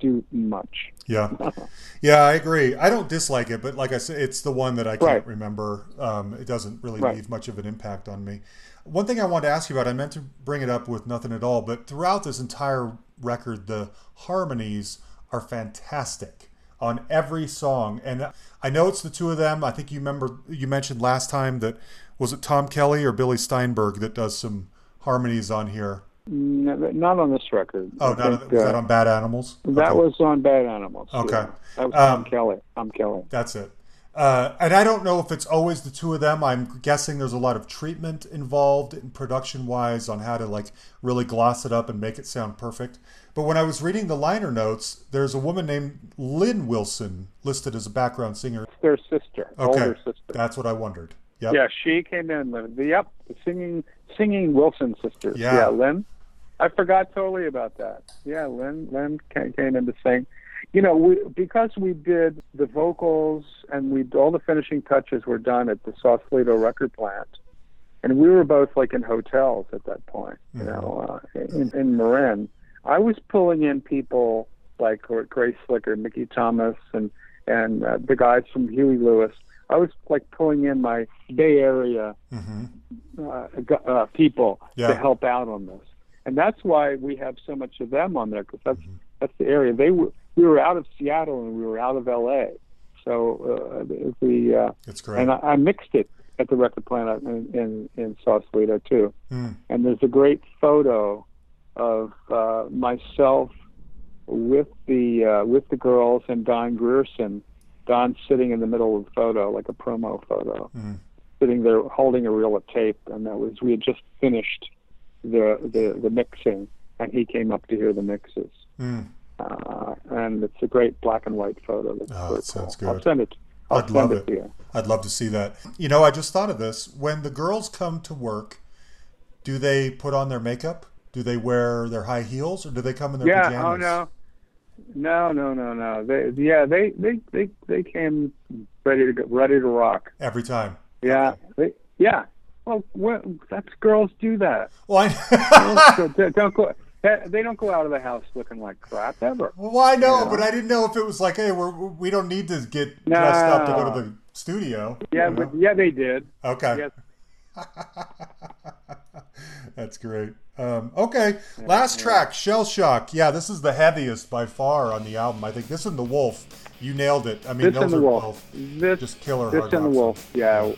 do much Yeah, yeah, I agree. I don't dislike it, but like I said, it's the one that I can't Right. remember. Um, it doesn't really Right. leave much of an impact on me. One thing I wanted to ask you about, I meant to bring it up with nothing at all, but throughout this entire record, the harmonies are fantastic on every song, and I know it's the two of them. I think you remember you mentioned last time that was it Tom Kelly or Billy Steinberg that does some harmonies on here. No, not on this record Oh, not, think, was uh, that on Bad Animals? that Okay. was on bad animals Okay. yeah. that was Tom Um, kelly tom kelly That's it. Uh, and I don't know if it's always the two of them. I'm guessing there's a lot of treatment involved in production wise on how to like really gloss it up and make it sound perfect. But when I was reading the liner notes, there's a woman named Lynn Wilson listed as a background singer. It's their sister Okay, older sister that's what I wondered. Yep. yeah she came in the, yep the singing singing wilson sisters Yeah. yeah lynn i forgot totally about that yeah lynn lynn ca- came in to sing you know we because we did the vocals and we all the finishing touches were done at the sausalito record plant and we were both like in hotels at that point you know uh, in, in marin i was pulling in people like grace slicker mickey thomas and and uh, the guys from huey lewis i was like pulling in my bay area uh, gu- uh, people Yeah. to help out on this and that's why we have so much of them on there because that's that's the area they were we were out of seattle and we were out of la so uh, the, uh, It's great. and I, I mixed it at the record plant in in, in Sausalito too. Hmm. And there's a great photo of uh, myself with the uh, with the girls and Don Grierson. Don sitting in the middle of the photo, like a promo photo, Hmm. sitting there holding a reel of tape, and that was we had just finished the the, the mixing, and he came up to hear the mixes. Hmm. Uh, and it's a great black and white photo. That's Oh, that sounds cool. I'll good. send it. I'll I'd send love it, it. to you. I'd love to see that. You know, I just thought of this. When the girls come to work, do they put on their makeup? Do they wear their high heels, or do they come in their yeah. Oh, pajamas? Oh no. No, no, no, no. They, yeah, they, they, they, they came ready to go, ready to rock. Every time. Yeah, they, yeah. Well, well, that's girls do that. Well, I, Girls don't- go. They don't go out of the house looking like crap ever. well, I know, Yeah. but I didn't know if it was like, hey, we're, we don't need to get dressed up to go to the studio. Yeah, you know? but yeah, they did. okay. Yes. That's great. Um, okay, last track, Shell Shock. Yeah, this is the heaviest by far on the album. I think this and the Wolf. You nailed it. I mean, This those and the are wolf. both This, just killer this hard and the wolf. songs. Yeah.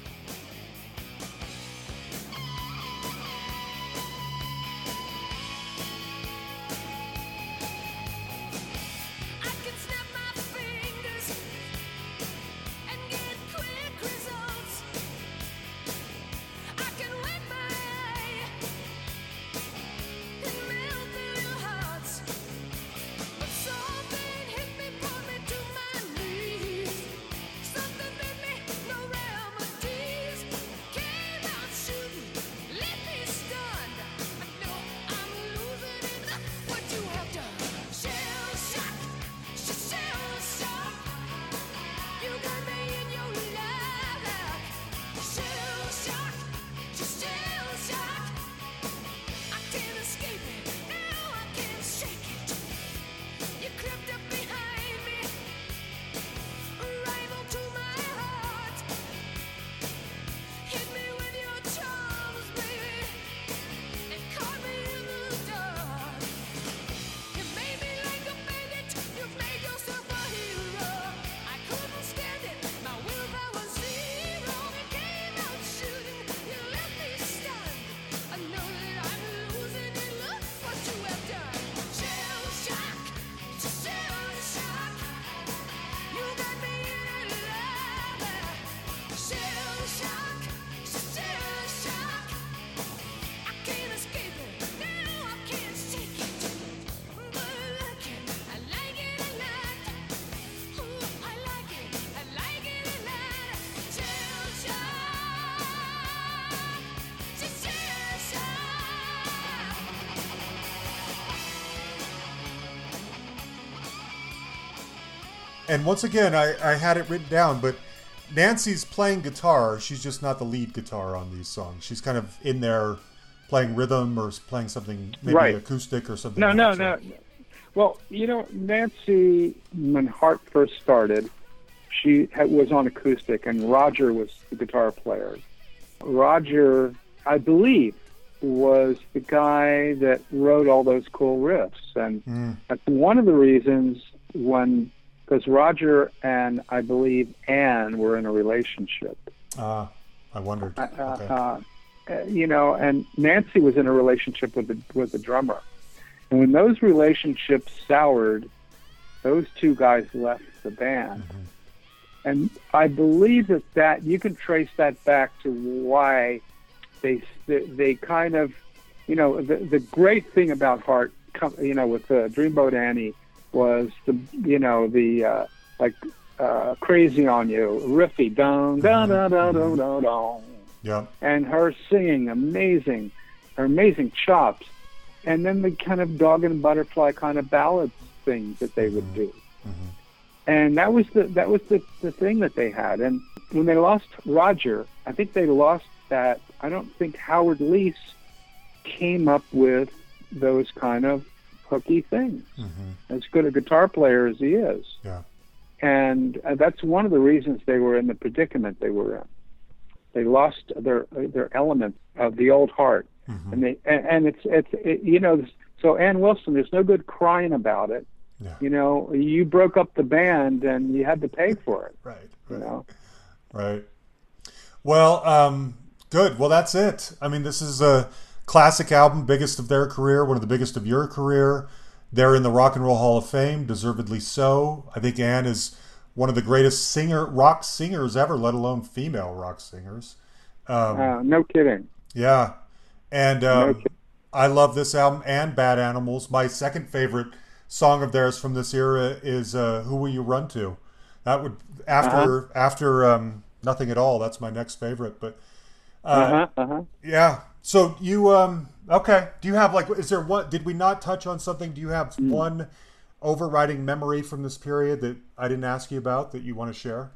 And once again, I, I had it written down, but Nancy's playing guitar. She's just not the lead guitar on these songs. She's kind of in there playing rhythm or playing something maybe Right. acoustic or something. No, no, else. no. Well, you know, Nancy, when Heart first started, she had, was on acoustic, and Roger was the guitar player. Roger, I believe, was the guy that wrote all those cool riffs, and mm. that's one of the reasons when, because Roger and I believe Ann were in a relationship. Ah, I wondered. Uh, Okay. uh, uh, you know, and Nancy was in a relationship with the with the drummer, and when those relationships soured, those two guys left the band, and I believe that that you can trace that back to why they they, they kind of, you know, the the great thing about Heart, you know, with uh, Dreamboat Annie was the you know the uh, like uh, crazy on you riffy dun dun dun dun dun dun dun yeah. and her singing amazing, her amazing chops, and then the kind of dog and butterfly kind of ballad things that they would do. And that was the that was the, the thing that they had. And when they lost Roger, I think they lost that. I don't think Howard Leese came up with those kind of hooky things. As good a guitar player as he is Yeah. and uh, that's one of the reasons they were in the predicament they were in. They lost their their element of the old heart, and they and, and it's it's it, you know so Ann Wilson. There's no good crying about it. Yeah. You know, you broke up the band and you had to pay for it. Right. You Right. know, Right. Well, um, good. Well, that's it. I mean, this is a classic album, biggest of their career, one of the biggest of your career. They're in the Rock and Roll Hall of Fame, deservedly so. I think Ann is one of the greatest singer rock singers ever, let alone female rock singers. Um, uh, no kidding. yeah, and um, kidding. I love this album and Bad Animals. My second favorite song of theirs from this era is uh, "Who Will You Run To." That would after Uh-huh. after um, Nothing at All. That's my next favorite. But Uh huh. Uh huh. yeah, so you um okay? Do you have like is there what did we not touch on something? Do you have Hmm. one overriding memory from this period that I didn't ask you about that you want to share?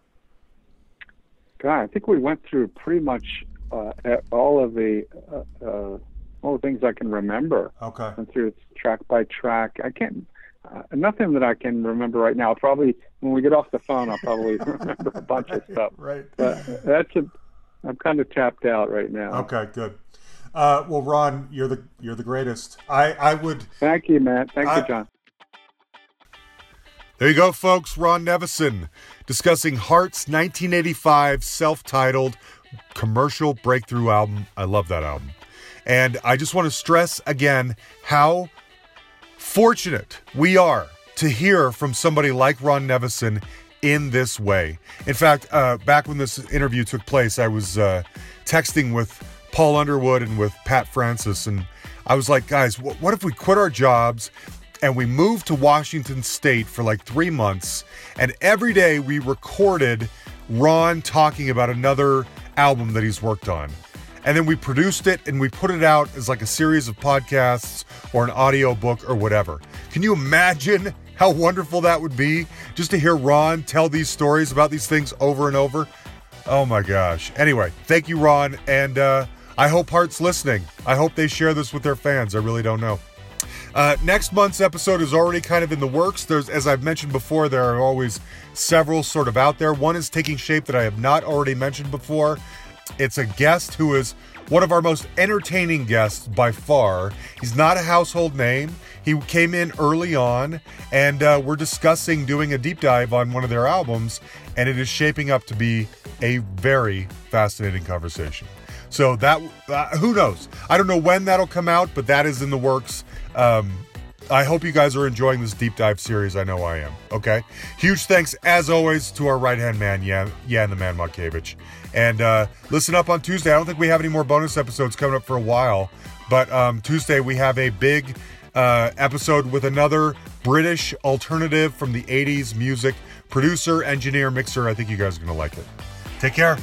God, I think we went through pretty much uh, all of the uh, uh, all the things I can remember. Okay. went through it track by track. I can't, uh, nothing that I can remember right now. Probably when we get off the phone, I'll probably remember a bunch of stuff. Right. But that's a, I'm kind of tapped out right now. Okay, good. Uh, well, Ron, you're the you're the greatest. I I would Thank you, Matt. Thank I- you, John. There you go, folks. Ron Nevison discussing Heart's 1985 self titled commercial breakthrough album. I love that album. And I just want to stress again how fortunate we are to hear from somebody like Ron Nevison in this way. In fact, uh, back when this interview took place, I was uh, texting with Paul Underwood and with Pat Francis, and I was like, guys, wh- what if we quit our jobs and we moved to Washington State for like three months, and every day we recorded Ron talking about another album that he's worked on? and then we produced it and we put it out as like a series of podcasts or an audio book or whatever. Can you imagine how wonderful that would be just to hear Ron tell these stories about these things over and over? Oh my gosh. Anyway, thank you, Ron, and uh, I hope Heart's listening. I hope they share this with their fans. I really don't know. Uh, next month's episode is already kind of in the works. There's, as I've mentioned before, there are always several sort of out there. One is taking shape that I have not already mentioned before. It's a guest who is one of our most entertaining guests by far. He's not a household name. He came in early on, and uh, we're discussing doing a deep dive on one of their albums, and it is shaping up to be a very fascinating conversation. So that uh, who knows? I don't know when that'll come out, but that is in the works. Um, I hope you guys are enjoying this deep dive series. I know I am. Okay. Huge thanks, as always, to our right hand man, Yan, Yan the Man Markevich. And uh, listen up on Tuesday. I don't think we have any more bonus episodes coming up for a while, but um, Tuesday we have a big uh, episode with another British alternative from the 80s music producer, engineer, mixer. I think you guys are going to like it. Take care.